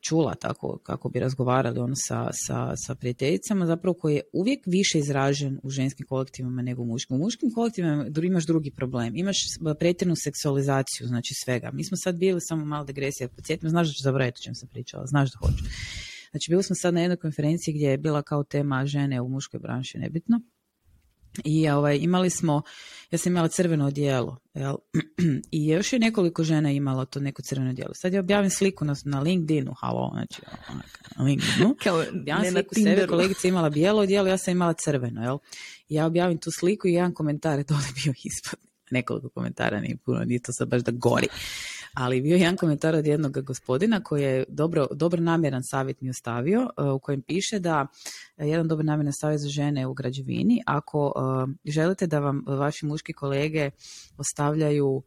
čula tako kako bi razgovarali ono sa, sa, sa prijateljicama, zapravo koji je uvijek više izražen u ženskim kolektivima nego u muškim. U muškim kolektivima imaš drugi problem. Imaš pretjernu seksualizaciju, znači svega. Mi smo sad bili, samo malo degresija, podsjetim, znaš da ću zaboraviti o čem sam pričala, znaš da hoću. Znači, bili smo sad na jednoj konferenciji gdje je bila kao tema žene u muškoj branši, nebitno. I ovaj, imali smo, ja sam imala crveno odijelo, jel? [CLEARS THROAT] i još je nekoliko žena imalo to neko crveno odijelo. Sad ja objavim sliku na, na LinkedInu, halo, znači na LinkedInu. [LAUGHS] Kao, ja sliku sebe, kolegica imala bijelo odijelo, ja sam imala crveno, jel? I ja objavim tu sliku i jedan komentar je dole bio [LAUGHS] ispod. Nekoliko komentara, nije puno, nije to sad baš da gori ali bio je jedan komentar od jednog gospodina koji je dobro, dobro namjeran savjet mi ostavio e, u kojem piše da e, jedan dobro namjeran savjet za žene u građevini ako e, želite da vam vaši muški kolege ostavljaju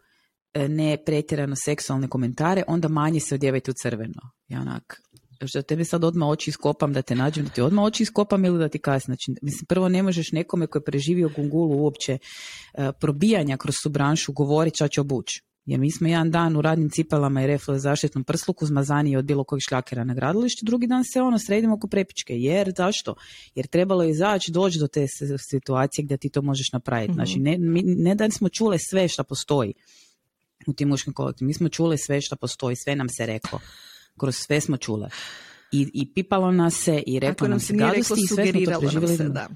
ne pretjerano seksualne komentare, onda manje se odjevajte u crveno. Ja onak, što tebi sad odmah oči iskopam da te nađem, da ti odmah oči iskopam ili da ti kasnije. Znači, mislim, prvo ne možeš nekome koji je preživio gungulu uopće probijanja kroz su branšu govoriti ča će. Jer mi smo jedan dan u radnim cipelama i refle zaštitnom prsluku zmazaniji od bilo kojeg šljakera na gradilištu, drugi dan se ono sredimo oko prepičke. Jer zašto? Jer trebalo je izaći, doći do te situacije gdje ti to možeš napraviti. mm Znači, ne, ne da smo čule sve što postoji u tim muškim kolektivima. Mi smo čule sve što postoji, sve nam se reklo. Kroz sve smo čule. I, i pipalo nas se i reklo nam se gadosti i sve smo to preživjeli. da.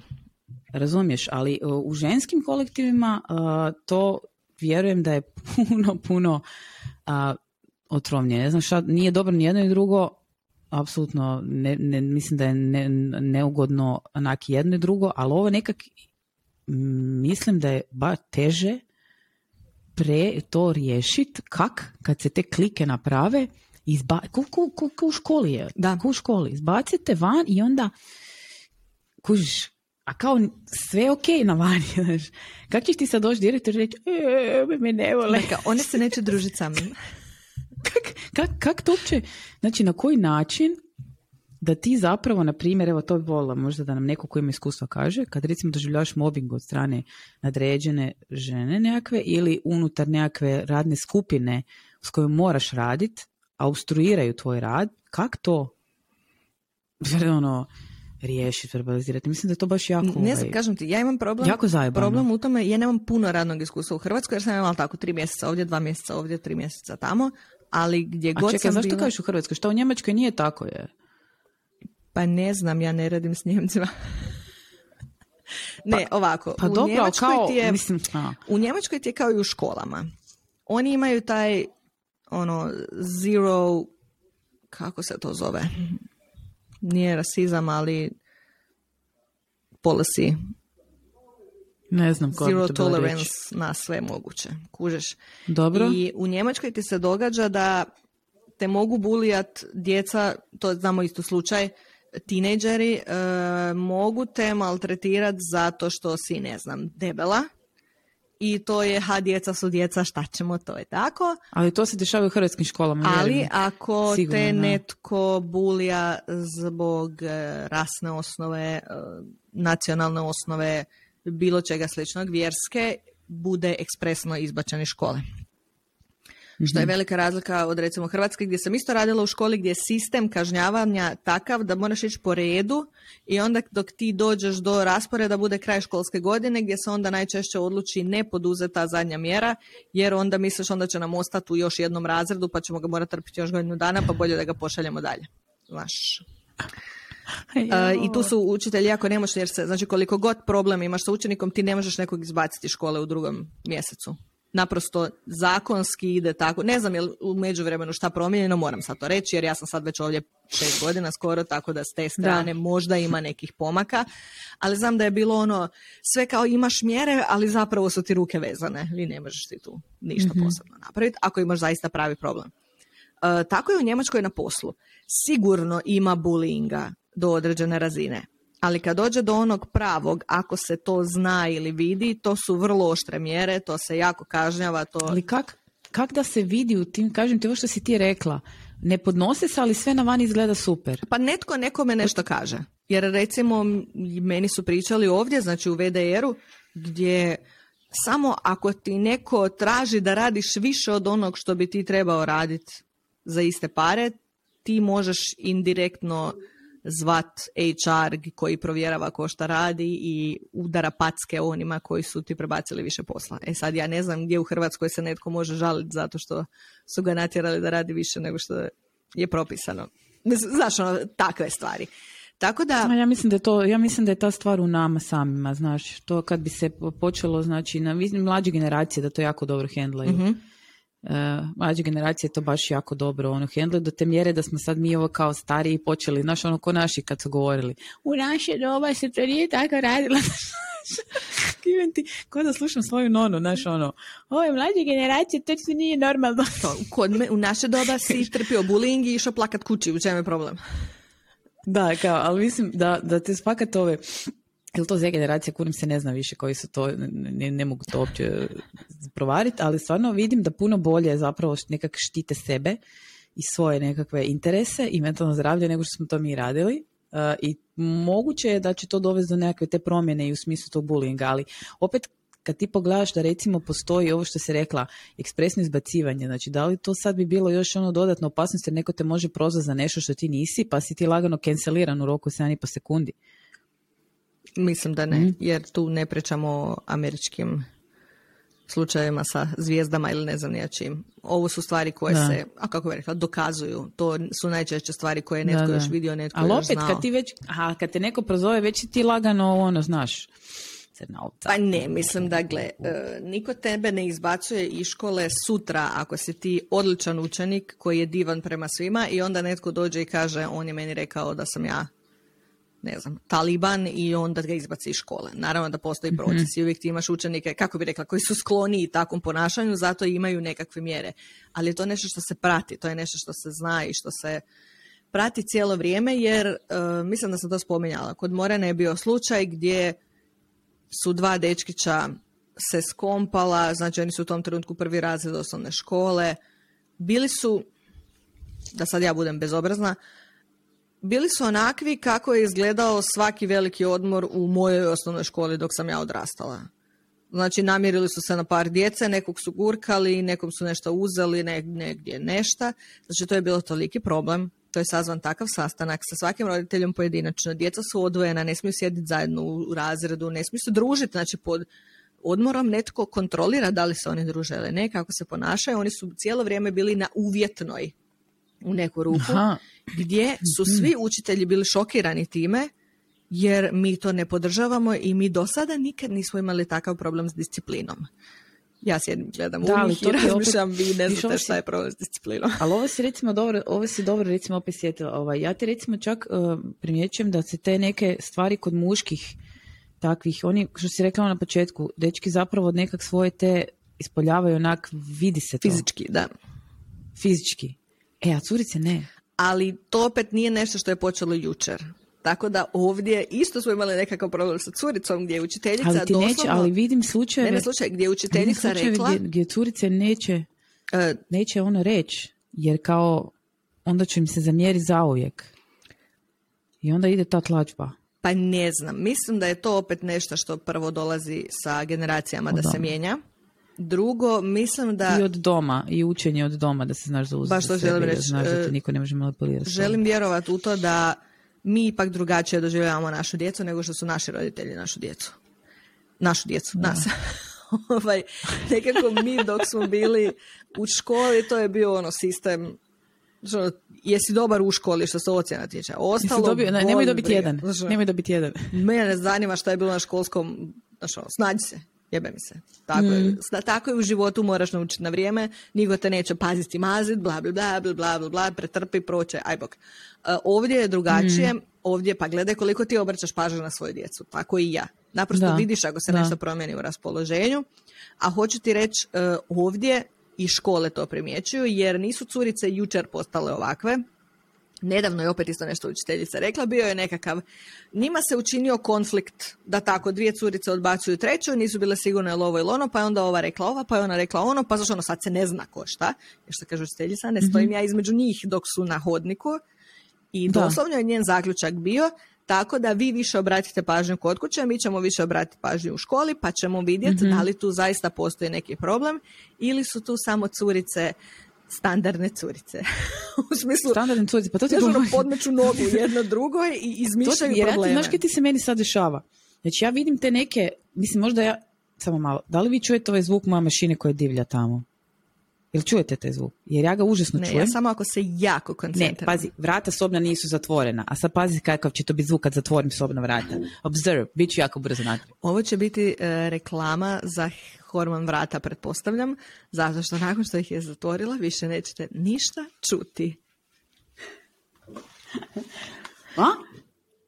Razumiješ, ali uh, u ženskim kolektivima uh, to vjerujem da je puno, puno a, otrovnije. Ne znam šta, nije dobro ni jedno i drugo, apsolutno ne, ne, mislim da je ne, neugodno onak jedno i drugo, ali ovo nekak mislim da je ba teže pre to riješiti kak kad se te klike naprave izba, ko, ko, ko, u školi je da. ko u školi izbacite van i onda kužiš a kao sve ok na vani, [LAUGHS] znaš. Kako ćeš ti sad doći direktor i reći, e, me ne vole. Neka, one se neće družiti sa mnom. [LAUGHS] kak, kak, kak to uopće, znači na koji način da ti zapravo, na primjer, evo to bi volila možda da nam neko ko ima iskustva kaže, kad recimo doživljavaš mobbing od strane nadređene žene nekakve ili unutar nekakve radne skupine s kojom moraš raditi, a obstruiraju tvoj rad, kak to? ono, riješiti, verbalizirati. Mislim da je to baš jako... Ne znam, ovaj, kažem ti, ja imam problem, jako problem u tome, ja nemam puno radnog iskustva u Hrvatskoj, jer sam imala tako tri mjeseca ovdje, dva mjeseca ovdje, tri mjeseca tamo, ali gdje god A čekaj, sam zašto bila... kažeš u Hrvatskoj? Što u Njemačkoj nije tako je? Pa ne znam, ja ne radim s Njemcima. [LAUGHS] ne, pa, ovako. Pa u dobro, Njemačkoj kao, ti je, mislim, u Njemačkoj ti je kao i u školama. Oni imaju taj ono zero kako se to zove? Nije rasizam, ali policy. Ne znam Zero tolerance na sve moguće. Kužeš. Dobro. I u Njemačkoj ti se događa da te mogu bulijat djeca, to znamo isto slučaj, tinejdžeri e, mogu te maltretirati zato što si, ne znam, debela i to je, ha, djeca su djeca, šta ćemo, to je tako. Ali to se dešava u hrvatskim školama. Ali ako te netko bulija zbog e, rasne osnove, e, nacionalne osnove, bilo čega sličnog, vjerske, bude ekspresno izbačen iz škole. Što je velika razlika od recimo Hrvatske gdje sam isto radila u školi gdje je sistem kažnjavanja takav da moraš ići po redu i onda dok ti dođeš do rasporeda bude kraj školske godine gdje se onda najčešće odluči ne poduzeti ta zadnja mjera jer onda misliš onda će nam ostati u još jednom razredu pa ćemo ga morati trpiti još godinu dana pa bolje da ga pošaljemo dalje. Znaš. I tu su učitelji jako nemoćni jer se, znači koliko god problem imaš sa učenikom, ti ne možeš nekog izbaciti iz škole u drugom mjesecu. Naprosto zakonski ide tako. Ne znam je li u međuvremenu šta promijenjeno, moram sad to reći jer ja sam sad već ovdje šest godina skoro, tako da s te strane možda ima nekih pomaka, ali znam da je bilo ono, sve kao imaš mjere, ali zapravo su ti ruke vezane. Vi ne možeš ti tu ništa mm posebno napraviti, ako imaš zaista pravi problem. E, tako je u Njemačkoj na poslu. Sigurno ima bulinga do određene razine. Ali kad dođe do onog pravog, ako se to zna ili vidi, to su vrlo oštre mjere, to se jako kažnjava. To... Ali kak, kak da se vidi u tim, kažem ti ovo što si ti rekla, ne podnose se, ali sve na van izgleda super. Pa netko nekome nešto kaže. Jer recimo, meni su pričali ovdje, znači u VDR-u, gdje samo ako ti neko traži da radiš više od onog što bi ti trebao raditi za iste pare, ti možeš indirektno zvat HR koji provjerava ko šta radi i udara packe onima koji su ti prebacili više posla. E sad ja ne znam gdje u Hrvatskoj se netko može žaliti zato što su ga natjerali da radi više nego što je propisano. Znaš, ono, takve stvari. Tako da... Ja mislim da, je to, ja mislim da je ta stvar u nama samima, znaš, to kad bi se počelo, znači, na mlađe generacije da to jako dobro hendlaju. mm Uh, mlađe generacije to baš jako dobro ono hendle do te mjere da smo sad mi ovo kao stariji počeli, znaš ono ko naši kad su govorili u naše doba se to nije tako radilo [LAUGHS] ko da slušam svoju nonu, znaš ono, ove mlađe generacije, to se nije normalno. [LAUGHS] To, kod me, u naše doba si trpio bullying i išao plakat kući, u čemu je problem? Da, kao, ali mislim da, da te spakat ove, ili to Z generacija, kurim se ne zna više koji su to, ne, ne mogu to uopće provariti, ali stvarno vidim da puno bolje zapravo nekak štite sebe i svoje nekakve interese i mentalno zdravlje nego što smo to mi radili. Uh, I moguće je da će to dovesti do nekakve te promjene i u smislu tog bullyinga, ali opet kad ti pogledaš da recimo postoji ovo što se rekla ekspresno izbacivanje, znači da li to sad bi bilo još ono dodatno opasnost jer neko te može prozvati za nešto što ti nisi pa si ti lagano canceliran u roku 7,5 sekundi. Mislim da ne, mhm. jer tu ne pričamo o američkim slučajevima sa zvijezdama ili ne znam ja čim. Ovo su stvari koje se, a kako bih rekla, dokazuju. To su najčešće stvari koje je netko da, još vidio, netko Ali još opet, kad ti već, aha, kad te neko prozove, već ti lagano, ono, znaš, Pa ne, mislim da, gle, e, niko tebe ne izbacuje iz škole sutra ako si ti odličan učenik koji je divan prema svima i onda netko dođe i kaže on je meni rekao da sam ja ne znam, taliban i onda ga izbaci iz škole. Naravno da postoji mhm. proces i uvijek ti imaš učenike, kako bi rekla, koji su skloni takvom ponašanju, zato imaju nekakve mjere. Ali je to nešto što se prati, to je nešto što se zna i što se prati cijelo vrijeme, jer e, mislim da sam to spominjala. Kod Morena je bio slučaj gdje su dva dečkića se skompala, znači oni su u tom trenutku prvi razred osnovne škole. Bili su, da sad ja budem bezobrazna, bili su onakvi kako je izgledao svaki veliki odmor u mojoj osnovnoj školi dok sam ja odrastala. Znači, namjerili su se na par djece, nekog su gurkali, nekom su nešto uzeli, negdje nešto. Znači, to je bilo toliki problem. To je sazvan takav sastanak sa svakim roditeljom pojedinačno. Djeca su odvojena, ne smiju sjediti zajedno u razredu, ne smiju se družiti. Znači, pod odmorom netko kontrolira da li se oni druže ili ne, kako se ponašaju. Oni su cijelo vrijeme bili na uvjetnoj u neku ruku, gdje su mhm. svi učitelji bili šokirani time, jer mi to ne podržavamo i mi do sada nikad nismo imali takav problem s disciplinom. Ja sjedim, gledam da, u njih i razmišljam, vi ne znate šta je problem s disciplinom. Ali ovo si recimo dobro, ovo si dobro recimo opet sjetila. Ovaj, ja ti recimo čak uh, primjećujem da se te neke stvari kod muških takvih, oni, što si rekla na početku, dečki zapravo od nekak svoje te ispoljavaju onak, vidi se to. Fizički, da. Fizički. E, a curice ne. Ali to opet nije nešto što je počelo jučer. Tako da ovdje isto smo imali nekakav problem sa curicom gdje je učiteljica ali ti doslovno... Neće, ali vidim slučajeve... Ne, slučaj, gdje je učiteljica rekla... Gdje, gdje curice neće, uh, neće ono reći, jer kao onda će im se zamjeriti zauvijek. I onda ide ta tlačba. Pa ne znam. Mislim da je to opet nešto što prvo dolazi sa generacijama da se mijenja Drugo, mislim da... I od doma, i učenje od doma, da se znaš zauzeti Baš to želim reći. Znaš da te niko ne može manipulirati. Želim vjerovati u to da mi ipak drugačije doživljavamo našu djecu nego što su naši roditelji našu djecu. Našu djecu, nas. [LAUGHS] ovaj, nekako mi dok smo bili u školi, to je bio ono sistem što, jesi dobar u školi što se ocjena tiče. Ostalo, dobio, ne, nemoj dobiti jedan. Nemoj dobiti jedan. Mene zanima šta je bilo na školskom, ono, snađi se, jebe mi se. Tako, je, mm. tako je u životu, moraš naučiti na vrijeme, niko te neće paziti, mazit, bla, bla, bla, bla, bla, bla, bla pretrpi, proće, aj bok. Uh, ovdje je drugačije, mm. ovdje pa gledaj koliko ti obraćaš pažnju na svoju djecu, tako i ja. Naprosto vidiš ako se nešto promijeni u raspoloženju, a hoću ti reći, uh, ovdje i škole to primjećuju, jer nisu curice jučer postale ovakve. Nedavno je opet isto nešto učiteljica rekla, bio je nekakav, njima se učinio konflikt da tako dvije curice odbacuju treću, nisu bile sigurne je ovo ili ono, pa je onda ova rekla ova, pa je ona rekla ono, pa zašto ono sad se ne zna ko šta, jer što kaže učiteljica, ne stojim mhm. ja između njih dok su na hodniku. I doslovno je njen zaključak bio tako da vi više obratite pažnju kod kuće, mi ćemo više obratiti pažnju u školi, pa ćemo vidjeti mm da li tu zaista postoji neki problem ili su tu samo curice standardne curice. [LAUGHS] u smislu, standardne curice, pa to ti ono podmeću nogu jedno drugo i izmišljaju to, probleme. Znaš kaj ti se meni sad dešava? Znači ja vidim te neke, mislim možda ja, samo malo, da li vi čujete ovaj zvuk moje mašine koje divlja tamo? Jel čujete taj zvuk? Jer ja ga užasno ne, čujem. Ja samo ako se jako koncentriram. Ne, pazi, vrata sobna nisu zatvorena. A sad pazi kakav će to biti zvuk kad zatvorim sobna vrata. Observe, bit ću jako brzo natrag. Ovo će biti e, reklama za hormon vrata, pretpostavljam, zato što nakon što ih je zatvorila, više nećete ništa čuti. A?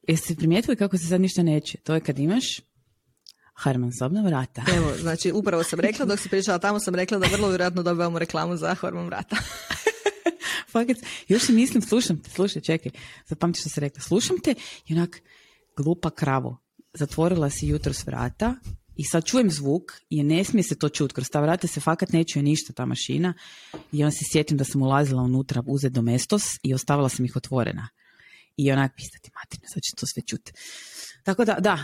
Jeste primijetili kako se sad ništa neće? To je kad imaš Harman sobna vrata. Evo, znači upravo sam rekla, dok si pričala tamo sam rekla da vrlo vjerojatno dobivamo reklamu za Harman vrata. [LAUGHS] Fakat, još si mislim, slušam te, slušaj, čekaj, zapamti što se rekla, slušam te i onak, glupa kravo, zatvorila si jutro s vrata i sad čujem zvuk i ne smije se to čuti, kroz ta vrata se fakat ne čuje ništa ta mašina i onda se sjetim da sam ulazila unutra uzeti domestos i ostavila sam ih otvorena. I onak, pistati materno, sad će to sve čuti. Tako da, da,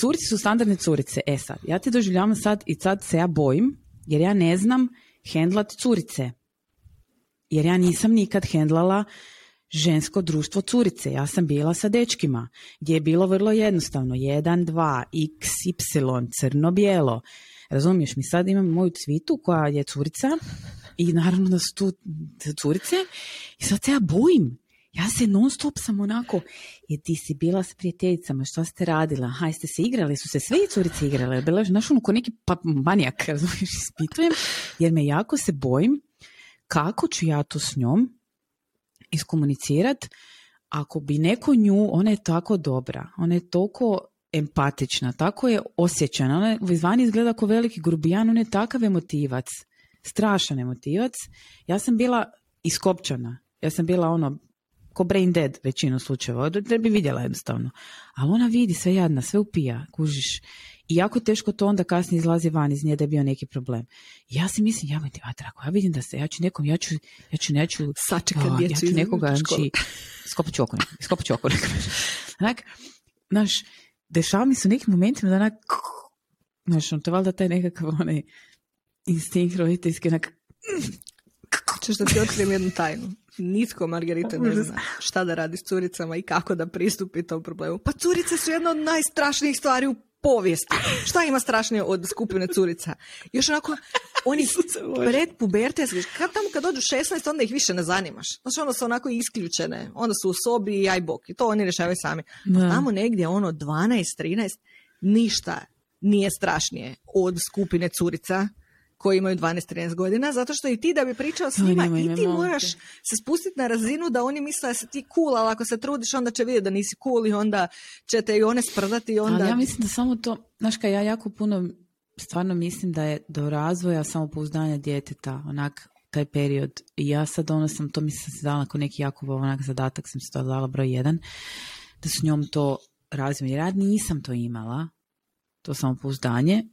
curice su standardne curice. E sad, ja te doživljavam sad i sad se ja bojim, jer ja ne znam hendlat curice. Jer ja nisam nikad hendlala žensko društvo curice. Ja sam bila sa dečkima, gdje je bilo vrlo jednostavno. 1, 2, x, y, crno-bijelo. Razumiješ mi, sad imam moju cvitu koja je curica i naravno da su tu curice i sad se ja bojim ja se non stop sam onako, je ti si bila s prijateljicama, što ste radila? Ha, jeste se igrali? Su se sve curice igrale? Bila znaš ono ko neki pa, manijak, [LAUGHS] razumiješ, ispitujem, jer me jako se bojim kako ću ja to s njom iskomunicirat ako bi neko nju, ona je tako dobra, ona je toliko empatična, tako je osjećana, ona izvani izgleda kao veliki grubijan, ona je takav emotivac, strašan emotivac. Ja sam bila iskopčana, ja sam bila ono, ko brain dead većinu slučajeva, da bi vidjela jednostavno. Ali ona vidi sve jadna, sve upija, kužiš. I jako teško to onda kasnije izlazi van iz nje da je bio neki problem. I ja si mislim, ja ti vatrako, ja vidim da se, ja ću nekom, ja ću, ja ću, ja ću, Sačekaj, ja ću nekoga, znači, [LAUGHS] skopat ću oko, skopat ću oko. Onak, znaš, dešava mi se u nekim momentima da onak, znaš, on to je valjda taj nekakav onaj instinkt roditeljski, onak, Češ da ti otkrijem jednu tajnu. Nitko Margarita ne zna šta da radi s curicama i kako da pristupi tom problemu. Pa curice su jedna od najstrašnijih stvari u povijesti. Šta ima strašnije od skupine curica? Još onako, oni [LAUGHS] pred pubertetski, kad tamo kad dođu 16, onda ih više ne zanimaš. Znači ono su onako isključene. Onda su u sobi i aj bok. I to oni rješavaju sami. Tamo negdje ono 12, 13, ništa nije strašnije od skupine curica koji imaju 12-13 godina, zato što i ti da bi pričao s njima i ti moraš se spustiti na razinu da oni misle da si ti cool, ali ako se trudiš onda će vidjeti da nisi cool i onda će te i one sprdati. Onda... Ali ja mislim da samo to, znaš kaj, ja jako puno stvarno mislim da je do razvoja samopouzdanja djeteta, onak taj period. I ja sad ono sam, to mislim se dala ako neki jako onak zadatak, sam se to dala broj jedan, da s njom to razvijem. Jer ja nisam to imala, to samopouzdanje,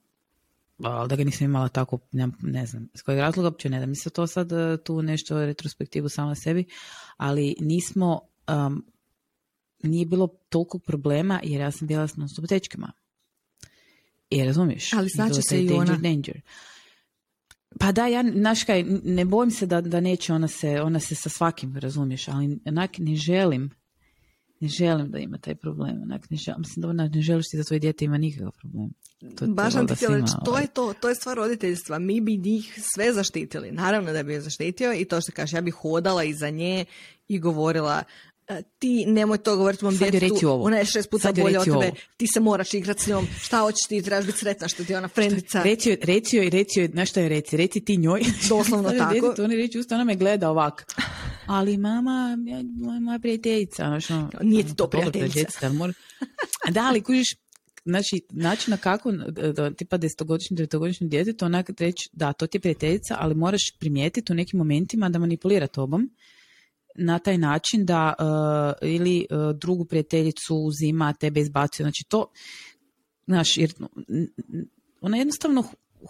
ali da ga nisam imala tako, ne, ne znam, s kojeg razloga uopće ne da mi se to sad e, tu nešto retrospektivu sama sebi, ali nismo, um, nije bilo toliko problema jer ja sam bila s non stop I razumiješ? Ali znači se i ona. Danger. Pa da, ja, znaš kaj, ne bojim se da, da neće ona se, ona se sa svakim, razumiješ, ali onak ne želim, ne želim da ima taj problem, onak ne želim, mislim da ona ne želiš ti da tvoje dijete ima nikakav problem. To, Baš sam ti htjela reći, to ovaj. je to, to je stvar roditeljstva, mi bi njih sve zaštitili, naravno da bi je zaštitio i to što kaže, ja bih hodala iza nje i govorila E, ti nemoj to govoriti mom djetetu, ona je šest puta bolja od tebe, ti se moraš igrati s njom, šta hoćeš ti, trebaš biti sretna što ti je ona frendica. Reci joj, reci joj, znaš je reci, reci ti njoj. Doslovno [LAUGHS] tako. To ne reći, usta ona me gleda ovak. Ali mama, moja, moja prijateljica. Znaš, ono, Nije ti to prijateljica. Da, ali kužiš, znači, način na kako, tipa desetogodišnji, devetogodišnji djetetu, onak reći, da, to ti je prijateljica, ali moraš primijetiti u nekim momentima da manipulira tobom na taj način da uh, ili uh, drugu prijateljicu uzima, tebe izbacuje. Znači to, znaš, jer ona jednostavno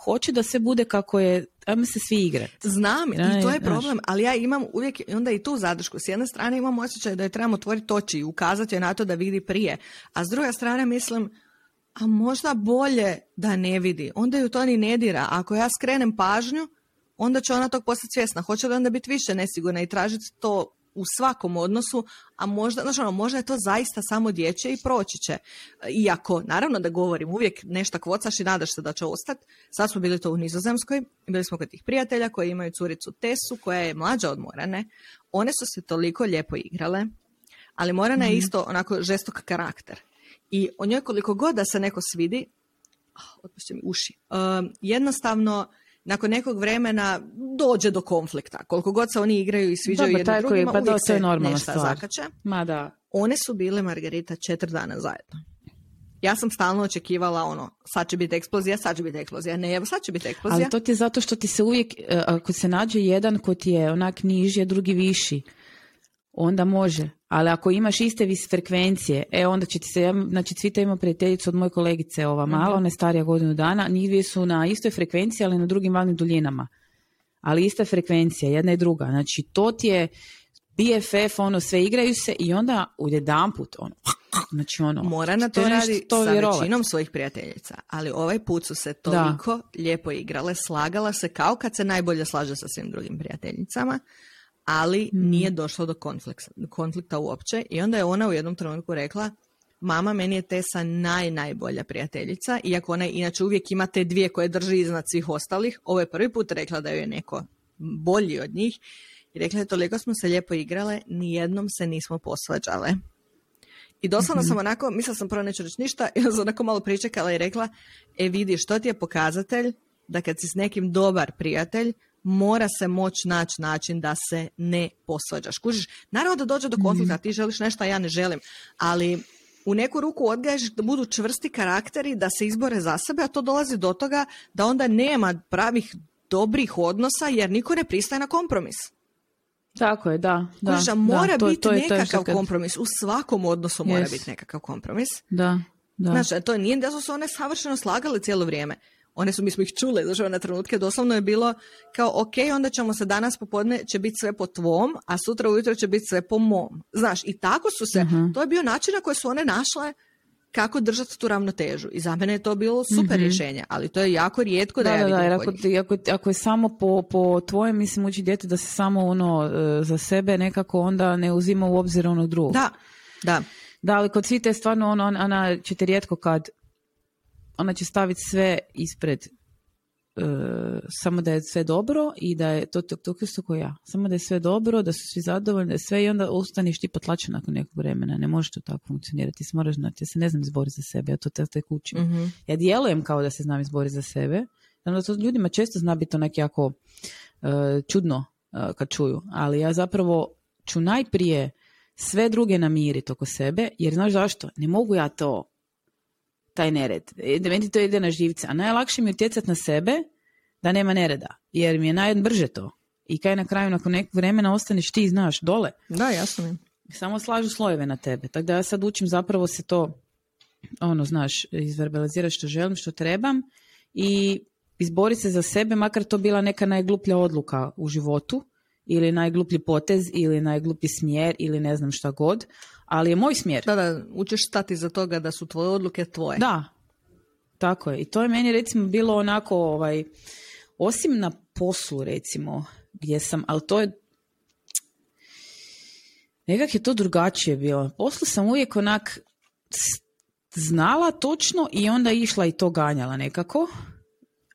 hoće da se bude kako je, ajmo se svi igrati. Znam, i to je problem, ali ja imam uvijek onda i tu zadršku. S jedne strane imam osjećaj da je trebamo otvoriti oči i ukazati joj na to da vidi prije, a s druge strane mislim, a možda bolje da ne vidi, onda ju to ni ne dira. Ako ja skrenem pažnju, onda će ona tog postati svjesna. Hoće li onda biti više nesigurna i tražiti to u svakom odnosu, a možda, znači ono, možda je to zaista samo dječje i proći će. Iako, naravno da govorim, uvijek nešto kvocaš i nadaš se da će ostati. Sad smo bili to u Nizozemskoj, bili smo kod tih prijatelja koji imaju curicu Tesu, koja je mlađa od Morane. One su se toliko lijepo igrale, ali Morana je mhm. isto onako žestok karakter. I o njoj koliko god da se neko svidi, oh, mi uši, um, jednostavno nakon nekog vremena dođe do konflikta. Koliko god se oni igraju i sviđaju jedno drugima, pa uvijek se nešto zakače. Ma da. One su bile, Margarita, četiri dana zajedno. Ja sam stalno očekivala ono, sad će biti eksplozija, sad će biti eksplozija, ne, evo sad će biti eksplozija. Ali to ti je zato što ti se uvijek, e, ako se nađe jedan ko ti je onak niži, a drugi viši, onda može. Ali ako imaš iste vis frekvencije, e onda će ti se, znači Cvita ima prijateljicu od moje kolegice, ova mala, mhm. ona je starija godinu dana, njih su na istoj frekvenciji, ali na drugim valnim duljinama. Ali ista frekvencija, jedna i druga. Znači to ti je BFF, ono, sve igraju se i onda u jedan put, ono, znači ono... Mora na to, radi to sa većinom svojih prijateljica, ali ovaj put su se toliko lijepo igrale, slagala se kao kad se najbolje slaže sa svim drugim prijateljicama ali mm. nije došlo do konflikta, konflikta uopće i onda je ona u jednom trenutku rekla mama meni je Tesa naj, najbolja prijateljica, iako ona inače uvijek ima te dvije koje drži iznad svih ostalih, ovo je prvi put rekla da joj je neko bolji od njih i rekla je toliko smo se lijepo igrale, nijednom se nismo posvađale. I doslovno mm sam onako, mislila sam prvo neću reći ništa, [LAUGHS] i sam onako malo pričekala i rekla, e vidi što ti je pokazatelj da kad si s nekim dobar prijatelj, mora se moći naći način da se ne posvađaš. Kužiš, naravno da dođe do konflikta, mhm. ti želiš nešto, a ja ne želim, ali u neku ruku odgajaš da budu čvrsti karakteri, da se izbore za sebe, a to dolazi do toga da onda nema pravih dobrih odnosa jer niko ne pristaje na kompromis. Tako je, da. da, Kužiš, mora biti nekakav kompromis. U svakom odnosu mora biti nekakav kompromis. Da, da. Znači, to nije da su se one savršeno slagale cijelo vrijeme one su, mi smo ih čule, znači na trenutke, doslovno je bilo kao, ok, onda ćemo se danas popodne, će biti sve po tvom, a sutra ujutro će biti sve po mom. Znaš, i tako su se, mhm. to je bio način na koji su one našle kako držati tu ravnotežu. I za mene je to bilo super mm rješenje, ali to je jako rijetko da, da ja da, da, ako, ako, ako, je samo po, po tvojem, mislim, uči dijete da se samo ono e, za sebe nekako onda ne uzima u obzir ono drugo. Da, da. Da, ali kod svite stvarno ono, ona ćete rijetko kad ona će staviti sve ispred e, samo da je sve dobro i da je to, to, to, to ko ja. Samo da je sve dobro, da su svi zadovoljni, da je sve i onda ustaneš ti potlačen nakon nekog vremena. Ne može to tako funkcionirati. Ti se moraš znati. Ja se ne znam izboriti za sebe. Ja to te, te kućim. mm Ja djelujem kao da se znam izboriti za sebe. Znam to ljudima često zna biti onak jako e, čudno uh, kad čuju. Ali ja zapravo ću najprije sve druge namiriti oko sebe, jer znaš zašto? Ne mogu ja to taj nered. Da meni to ide na živce. A najlakše mi je utjecati na sebe da nema nereda. Jer mi je najbrže to. I kaj na kraju, nakon nekog vremena ostaneš ti, znaš, dole. Da, jasno mi. Samo slažu slojeve na tebe. Tako da ja sad učim zapravo se to, ono, znaš, izverbalizirati što želim, što trebam i izboriti se za sebe, makar to bila neka najgluplja odluka u životu ili najgluplji potez ili najgluplji smjer ili ne znam šta god, ali je moj smjer. Da, da, učiš stati za toga da su tvoje odluke tvoje. Da, tako je. I to je meni recimo bilo onako, ovaj, osim na poslu recimo, gdje sam, ali to je nekak je to drugačije bilo. Poslu sam uvijek onak znala točno i onda išla i to ganjala nekako.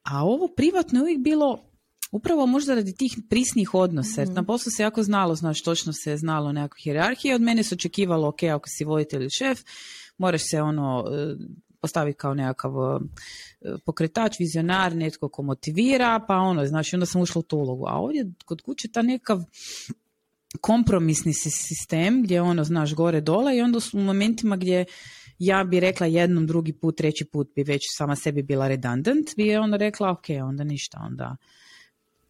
A ovo privatno je uvijek bilo upravo možda radi tih prisnih odnosa. Jer mhm. na poslu se jako znalo, znaš, točno se znalo nekakve hierarhije. Od mene se očekivalo, ok, ako si voditelj ili šef, moraš se ono e, postaviti kao nekakav e, pokretač, vizionar, netko ko motivira, pa ono, znači onda sam ušla u tu ulogu. A ovdje kod kuće ta nekakav kompromisni sistem gdje ono, znaš, gore dole i onda su u momentima gdje ja bi rekla jednom, drugi put, treći put bi već sama sebi bila redundant, bi je onda rekla, ok, onda ništa, onda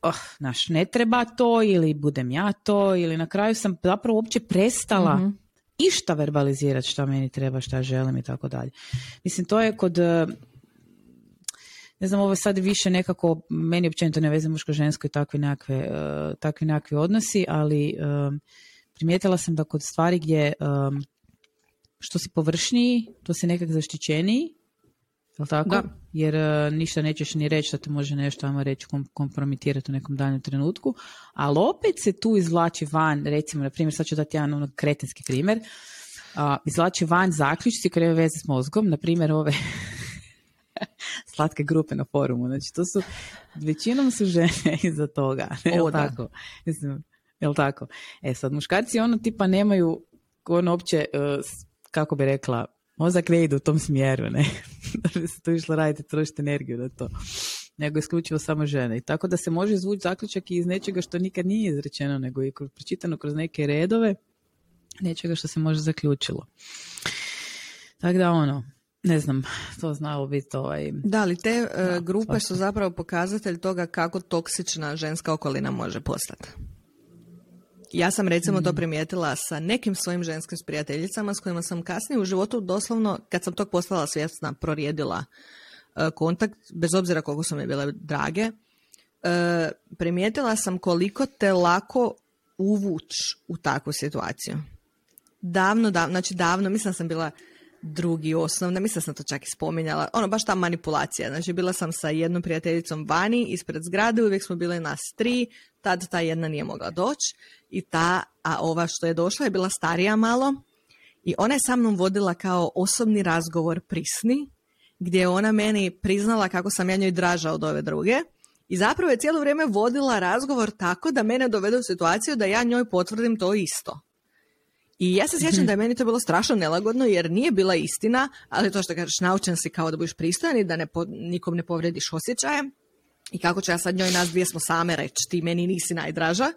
oh, naš, ne treba to ili budem ja to ili na kraju sam zapravo uopće prestala mm-hmm. išta verbalizirati šta meni treba, šta želim i tako dalje. Mislim, to je kod ne znam, ovo sad više nekako, meni općenito ne veze muško-žensko i takvi nekakve, uh, takvi nekakvi odnosi, ali um, primijetila sam da kod stvari gdje um, što si površniji, to si nekak zaštićeniji, jel tako? Da. Jer uh, ništa nećeš ni reći da te može nešto, ajmo reći, kompromitirati u nekom danjem trenutku, ali opet se tu izvlači van, recimo, na primjer, sad ću dati jedan ono kretenski primjer, izvlači van zaključci koje imaju veze s mozgom, na primjer ove [LAUGHS] slatke grupe na forumu. Znači, to su, većinom su žene [LAUGHS] iza toga. O, tako? Mislim, jel tako? E sad, muškarci ono tipa nemaju ono opće, e, kako bi rekla, mozak ne ide u tom smjeru, ne? [LAUGHS] da bi se to išlo raditi, trošiti energiju na to. Nego isključivo samo žene. I tako da se može izvući zaključak iz nečega što nikad nije izrečeno, nego i pročitano kroz neke redove, nečega što se može zaključilo. Tako da ono, ne znam, to znalo biti ovaj... Da, ali te e, grupe su zapravo pokazatelj toga kako toksična ženska okolina može postati. Ja sam recimo to mm. primijetila sa nekim svojim ženskim prijateljicama s kojima sam kasnije u životu doslovno, kad sam tog postala svjesna, prorijedila e, kontakt, bez obzira koliko su mi bile drage, e, primijetila sam koliko te lako uvuć u takvu situaciju. Davno, davno, znači davno, mislim sam bila drugi osnovna, mislim sam to čak i spominjala, ono baš ta manipulacija, znači bila sam sa jednom prijateljicom vani ispred zgrade, uvijek smo bile nas tri, tad ta jedna nije mogla doći i ta, a ova što je došla je bila starija malo i ona je sa mnom vodila kao osobni razgovor prisni, gdje je ona meni priznala kako sam ja njoj draža od ove druge i zapravo je cijelo vrijeme vodila razgovor tako da mene dovede u situaciju da ja njoj potvrdim to isto. I ja se sjećam mhm. da je meni to bilo strašno nelagodno jer nije bila istina, ali to što kažeš naučen si kao da budeš pristojan i da ne nikom ne povrediš osjećaje. I kako ću ja sad njoj nas dvije smo same reći ti meni nisi najdraža.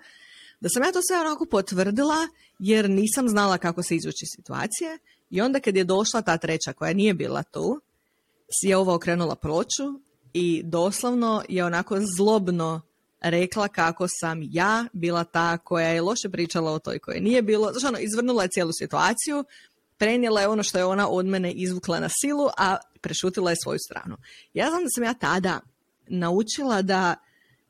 Da sam ja to sve onako potvrdila jer nisam znala kako se izvući situacije i onda kad je došla ta treća koja nije bila tu, si je ova okrenula ploču i doslovno je onako zlobno rekla kako sam ja bila ta koja je loše pričala o toj koje nije bilo. Znači ono, izvrnula je cijelu situaciju, prenijela je ono što je ona od mene izvukla na silu, a prešutila je svoju stranu. Ja znam da sam ja tada naučila da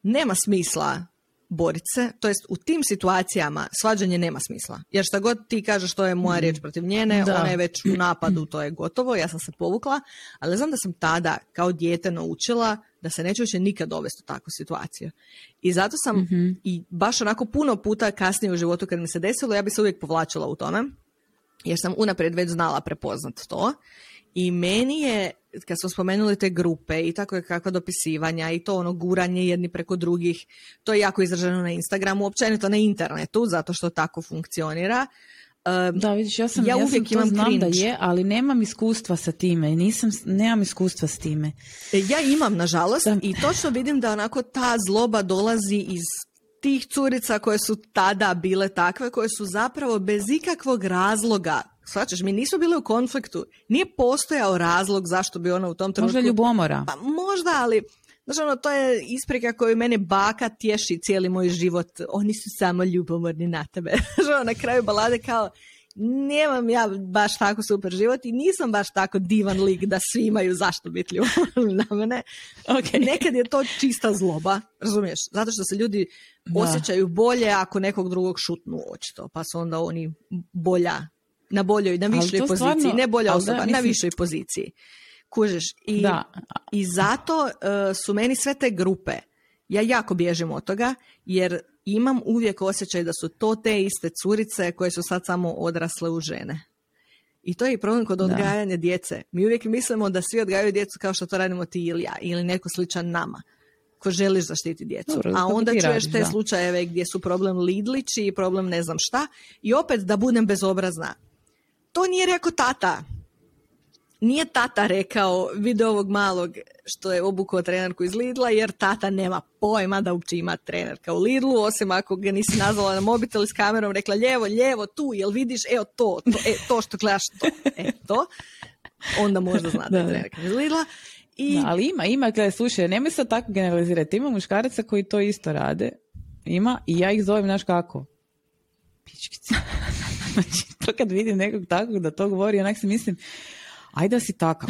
nema smisla boriti se, to jest u tim situacijama svađanje nema smisla. Jer šta god ti kažeš što je moja riječ protiv njene, da. ona je već u napadu, to je gotovo, ja sam se povukla, ali znam da sam tada kao dijete naučila da se neće više nikad dovesti u takvu situaciju. I zato sam mhm. i baš onako puno puta kasnije u životu kad mi se desilo, ja bi se uvijek povlačila u tome, jer sam unaprijed već znala prepoznat to. I meni je, kad smo spomenuli te grupe i tako je kakva dopisivanja i to ono guranje jedni preko drugih, to je jako izraženo na Instagramu, općenito na internetu, zato što tako funkcionira. Da, vidiš, ja sam, ja, ja uvijek imam znam da je, ali nemam iskustva sa time. Nisam, nemam iskustva s time. E, ja imam, nažalost, i točno vidim da onako ta zloba dolazi iz tih curica koje su tada bile takve, koje su zapravo bez ikakvog razloga Svačaš, mi nismo bili u konfliktu. Nije postojao razlog zašto bi ona u tom trenutku... Možda ljubomora. Pa možda, ali Znaš, ono, to je isprika koju mene baka tješi cijeli moj život. Oni su samo ljubomorni na tebe. [LAUGHS] Znaš, ono, na kraju balade kao, nemam ja baš tako super život i nisam baš tako divan lik da svi imaju zašto biti ljubomorni na mene. Okay. Nekad je to čista zloba, razumiješ? Zato što se ljudi osjećaju bolje ako nekog drugog šutnu očito, pa su onda oni bolja, na boljoj, na višoj poziciji, ne bolja osoba, na višoj poziciji. Kužeš? I, i zato uh, su meni sve te grupe Ja jako bježim od toga jer imam uvijek osjećaj da su to te iste curice koje su sad samo odrasle u žene. I to je i problem kod odgajanja djece. Mi uvijek mislimo da svi odgajaju djecu kao što to radimo ti ili ja, ili neko sličan nama ko želiš zaštiti djecu. A onda čuješ te slučajeve gdje su problem lidlići i problem ne znam šta. I opet da budem bezobrazna. To nije rekao tata. Nije tata rekao video ovog malog što je obukao trenerku iz Lidla jer tata nema pojma da uopće ima trenerka u Lidlu, osim ako ga nisi nazvala na mobitel s kamerom, rekla ljevo, ljevo, tu, jel vidiš, evo to, to, e, to što gledaš, to, e, to. Onda možda zna da je trenerka iz Lidla. I... ali ima, ima, gledaj, slušaj, nemoj sad tako generalizirati. Ima muškaraca koji to isto rade. Ima i ja ih zovem, znaš kako? Pičkice. [LAUGHS] znači, to kad vidim nekog takvog da to govori, onak se mislim, ajde da si takav.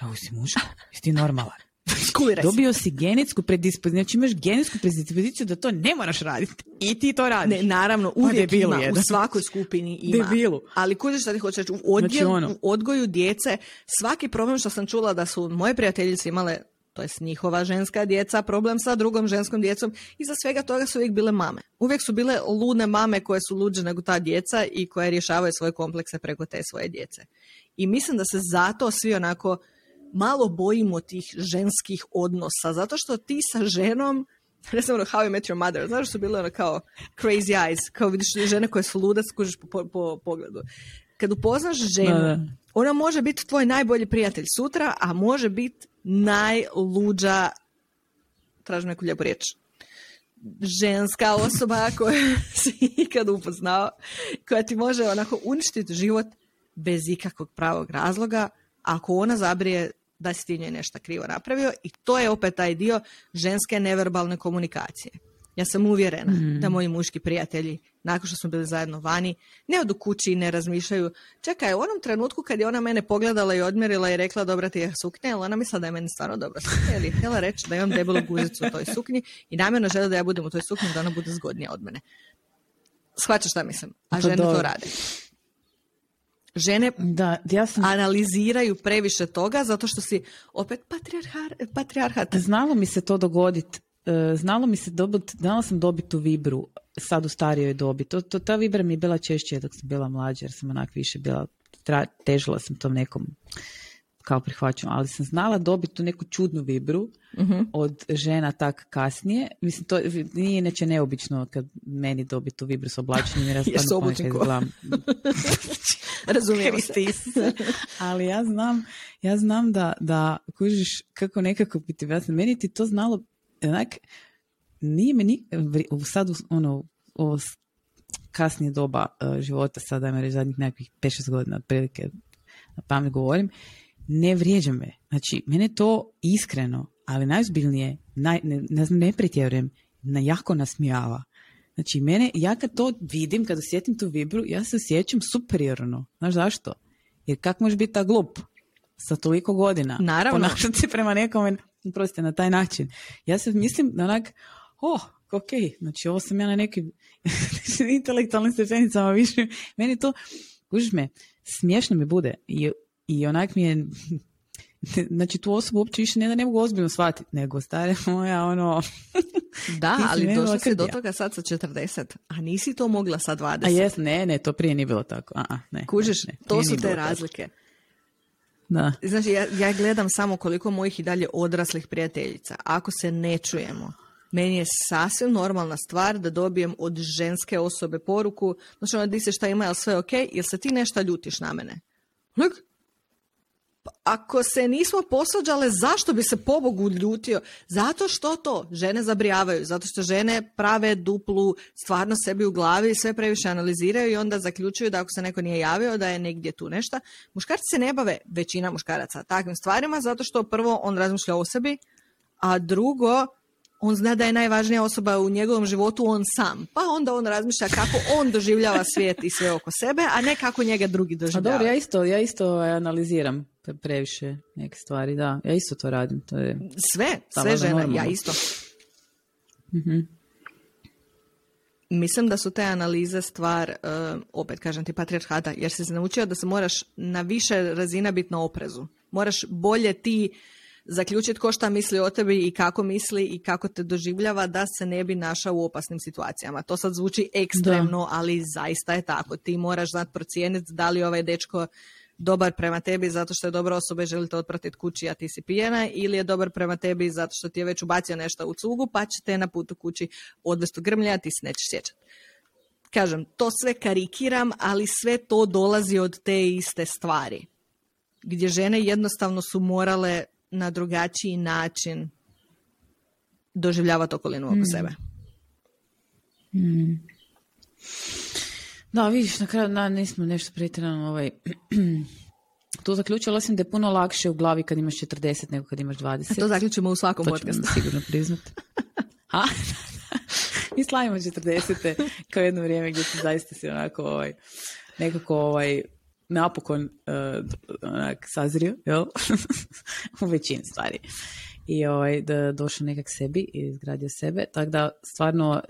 Pa si muško, jesi ti normalan. [LAUGHS] Dobio si genetsku predispoziciju, znači imaš genetsku predispoziciju da to ne moraš raditi. I ti to radiš. Ne, naravno, pa uvijek ima, u svakoj skupini ima. Debilu. Ali kužiš šta ti hoćeš reći, u, znači ono. u odgoju djece, svaki problem što sam čula da su moje prijateljice imale to je njihova ženska djeca, problem sa drugom ženskom djecom. Iza svega toga su uvijek bile mame. Uvijek su bile ludne mame koje su luđe nego ta djeca i koje rješavaju svoje komplekse preko te svoje djece. I mislim da se zato svi onako malo bojimo tih ženskih odnosa, zato što ti sa ženom [LAUGHS] ne znam ono How I Met Your Mother, znaš su bile ono kao crazy eyes, kao vidiš žene koje su lude, skužiš po, po, pogledu. Kad upoznaš ženu, ona može biti tvoj najbolji prijatelj sutra, a može biti najluđa, tražim neku lijepu riječ, ženska osoba [LAUGHS] koju si ikad upoznao, koja ti može onako uništiti život bez ikakvog pravog razloga, ako ona zabrije da si ti njoj nešto krivo napravio i to je opet taj dio ženske neverbalne komunikacije. Ja sam uvjerena mm. da moji muški prijatelji, nakon što smo bili zajedno vani, ne odu kući i ne razmišljaju. Čekaj, u onom trenutku kad je ona mene pogledala i odmjerila i rekla dobra ti je suknja, ona mislila da je meni stvarno dobra suknja, ili je htjela reći da imam debelu guzicu u toj suknji i namjerno žele da ja budem u toj suknji da ona bude zgodnija od mene. Shvaćaš šta mislim? A žene to rade žene da, ja sam... analiziraju previše toga zato što si opet patriarhat. Znalo mi se to dogoditi. E, znalo mi se dobiti, znala sam dobiti tu vibru sad u starijoj dobi. To, to, ta vibra mi je bila češće dok sam bila mlađa jer sam onak više bila, težila sam tom nekom kao prihvaćam, ali sam znala dobiti tu neku čudnu vibru mhm. od žena tak kasnije. Mislim, to nije inače neobično kad meni dobiti tu vibru s oblačenjem. [LAUGHS] Jer ja [LAUGHS] Razumijem se. [LAUGHS] ali ja znam, ja znam da, da kužiš kako nekako biti Meni ti to znalo, onak, nije mi sad ono, ovo kasnije doba uh, života, sada ajmo reći zadnjih nekakvih 5-6 godina otprilike na pamet govorim, ne vrijeđa me. Znači, mene to iskreno, ali najozbiljnije, naj, ne, ne ne pretjerujem, na jako nasmijava. Znači, mene, ja kad to vidim, kada osjetim tu vibru, ja se osjećam superiorno. Znaš zašto? Jer kako može biti ta glup sa toliko godina? Naravno. Ponašati se prema nekome, prostite, na taj način. Ja se mislim da onak, oh, ok, znači ovo sam ja na nekim [LAUGHS] intelektualnim stepenicama više. Meni to, kužiš me, smiješno mi bude. I i onak mi je, [LAUGHS] znači tu osobu uopće više ne da ne mogu ozbiljno shvatiti, nego stare moja ono... [LAUGHS] da, ali došla si do toga sad sa 40, a nisi to mogla sa 20. A jes, ne, ne, to prije nije bilo tako. A, ne, Kužiš, ne, to su te razlike. Da. Znači, ja, ja gledam samo koliko mojih i dalje odraslih prijateljica. Ako se ne čujemo, meni je sasvim normalna stvar da dobijem od ženske osobe poruku, znači ona di se šta ima, jel sve ok, jel se ti nešto ljutiš na mene? Ako se nismo posvađale, zašto bi se pobogu ljutio? Zato što to žene zabrijavaju, zato što žene prave duplu stvarno sebi u glavi, sve previše analiziraju i onda zaključuju da ako se neko nije javio da je negdje tu nešto. Muškarci se ne bave, većina muškaraca, takvim stvarima zato što prvo on razmišlja o sebi, a drugo on zna da je najvažnija osoba u njegovom životu on sam. Pa onda on razmišlja kako on doživljava svijet i sve oko sebe, a ne kako njega drugi doživljava. A dobro, ja isto, ja isto analiziram previše neke stvari, da. Ja isto to radim. To je sve, sve žene, ja isto. mm Mislim da su te analize stvar, uh, opet kažem ti, patriarhata, jer si se naučio da se moraš na više razina biti na oprezu. Moraš bolje ti zaključiti ko šta misli o tebi i kako misli i kako te doživljava da se ne bi našao u opasnim situacijama. To sad zvuči ekstremno, ali zaista je tako. Ti moraš znati procijeniti da li ovaj dečko dobar prema tebi zato što je dobra osoba i želite otpratiti kući, a ti si pijena, ili je dobar prema tebi zato što ti je već ubacio nešto u cugu, pa će te na putu kući odvesti u grmlja, a ti se nećeš sjećati. Kažem, to sve karikiram, ali sve to dolazi od te iste stvari. Gdje žene jednostavno su morale na drugačiji način doživljavati okolinu oko mm. sebe. Mm. Da, vidiš, na kraju na, nismo nešto pretjerano ovaj, [CLEARS THROAT] tu zaključila sam da je puno lakše u glavi kad imaš 40 nego kad imaš 20. To zaključimo u svakom to podcastu. [LAUGHS] sigurno priznat. [LAUGHS] Ha? [LAUGHS] Mi slavimo 40. kao jedno vrijeme gdje se zaista si onako ovaj, nekako ovaj, napokon uh, onak, sazrio, jel? [LAUGHS] u većini stvari. I ovaj, da došao nekak sebi i izgradio sebe. Tako da stvarno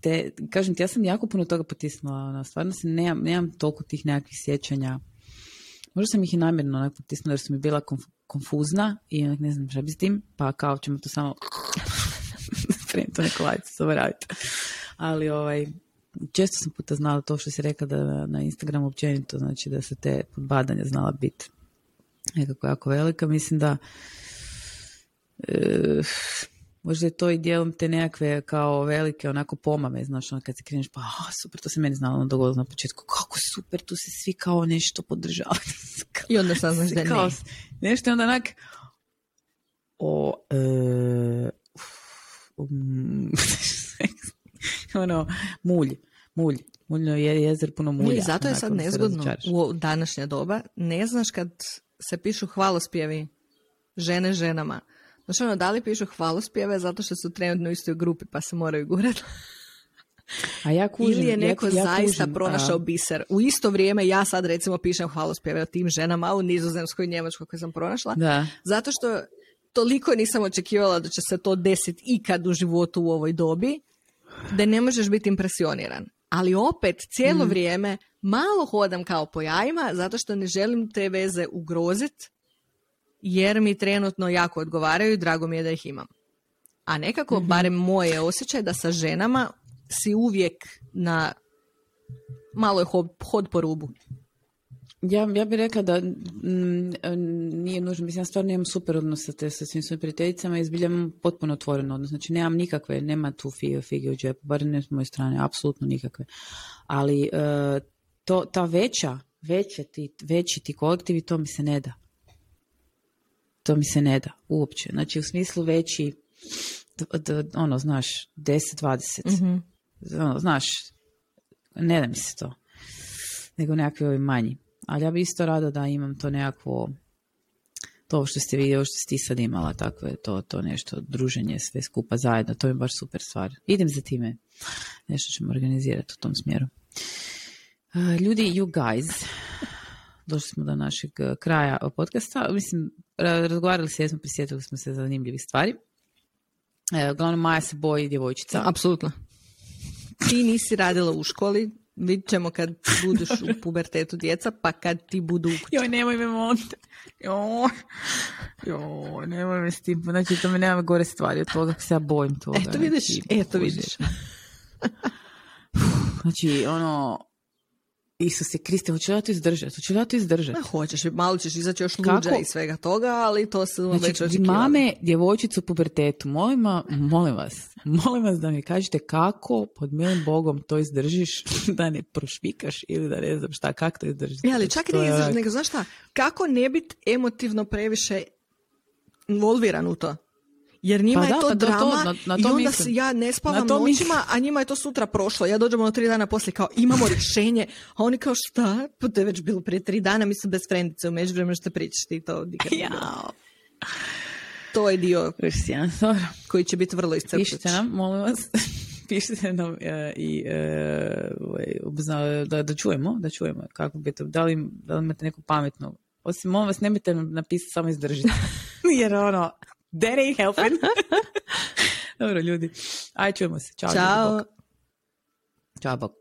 te, kažem ti, ja sam jako puno toga potisnula, ono, stvarno se nemam, nemam toliko tih nekakvih sjećanja. Možda sam ih i namjerno onak potisnula jer su mi bila konfuzna i onak ne znam šta bi s tim, pa kao ćemo to samo [LAUGHS] to neko. Ali ovaj, često sam puta znala to što si rekla da na Instagramu općenito, znači da se te podbadanja znala biti nekako jako velika. Mislim da e, možda je to i dijelom te nekakve kao velike onako pomame, znaš, ono kad se kreneš, pa super, to se meni znalo dogodilo na početku, kako super, tu se svi kao nešto podržavaju. I onda saznaš da ne. Nešto onda onak, o, e, um, [LAUGHS] [LAUGHS] ono, mulj, mulj, muljno je jezer puno mulja. I zato je sad nezgodno u današnja doba, ne znaš kad se pišu hvalospjevi žene ženama, Znači ono, da li pišu hvalospjeve zato što su trenutno u istoj grupi pa se moraju gurati? A ja kužim, Ili je neko zaista pronašao biser. U isto vrijeme ja sad recimo pišem hvalospjeve o tim ženama u Nizozemskoj i Njemačkoj koje sam pronašla. Da. Zato što toliko nisam očekivala da će se to desiti ikad u životu u ovoj dobi, da ne možeš biti impresioniran. Ali opet cijelo mm. vrijeme malo hodam kao po jajima zato što ne želim te veze ugroziti jer mi trenutno jako odgovaraju i drago mi je da ih imam. A nekako, mm barem moje osjećaj da sa ženama si uvijek na malo je hod, po rubu. Ja, ja bih rekla da mm, nije nužno, mislim, ja stvarno imam super odnos sa, te, sa svim svojim prijateljicama i zbiljam potpuno otvoren odnos. Znači, nemam nikakve, nema tu fige, fige u džepu, bar ne s moje strane, apsolutno nikakve. Ali e, to, ta veća, veće ti, veći ti kolektivi, to mi se ne da to mi se ne da uopće. Znači u smislu veći, ono, znaš, 10-20. mm Ono, znaš, ne da mi se to. Nego nekakvi ovi manji. Ali ja bi isto rado da imam to nekakvo to što ste vidio, što ste ti sad imala, tako je to, to nešto, druženje sve skupa zajedno, to je baš super stvar. Idem za time, nešto ćemo organizirati u tom smjeru. ljudi, you guys, došli smo do našeg eh, kraja podcasta. Mislim, razgovarali se, jesmo, prisjetili smo se zanimljivih stvari. E, uglavnom, Maja se boji djevojčica. Apsolutno. [LAUGHS] Ti nisi radila u školi, vidit ćemo kad budeš u pubertetu djeca, pa kad ti budu u Joj, nemoj me monte. Joj, joj, nemoj me s tim. Znači, to me nema gore stvari od toga, se ja bojim toga. Eto vidiš, eto vidiš. Znači, ono, Isuse Kriste, hoće li ja to izdržati? Hoće li ja to izdržati? hoćeš, malo ćeš izaći još luđa i svega toga, ali to se znači, već očekivali. mame djevojčicu u pubertetu, molim, molim vas, molim vas da mi kažete kako pod milim Bogom to izdržiš, [LAUGHS] da ne prošvikaš ili da ne znam šta, kako to izdržiš. Ja, ali čak i ne izdržiš, nego znaš šta, kako ne biti emotivno previše involviran u to? Jer njima pa je to pa drama i onda ja ne spavam noćima, a njima je to sutra prošlo. Ja dođemo na tri dana poslije kao imamo rješenje, a oni kao šta? Pa to je već bilo prije tri dana, mi smo bez frendice, u međuvremenu što pričaš ti to. To je dio koji će biti vrlo iscrpujući. Pišite nam, molim vas. [LAUGHS] Pišite nam e, i e, ovaj, da, da čujemo, da čujemo kako bi to, da li, da li imate neku pametnu osim, molim vas, nemojte napisati samo izdržite. [LAUGHS] Jer ono, That ain't helping. [LAUGHS] Dobro, ljudi. Aj, čujemo se. Ćao. Ćao. Ćao, bok.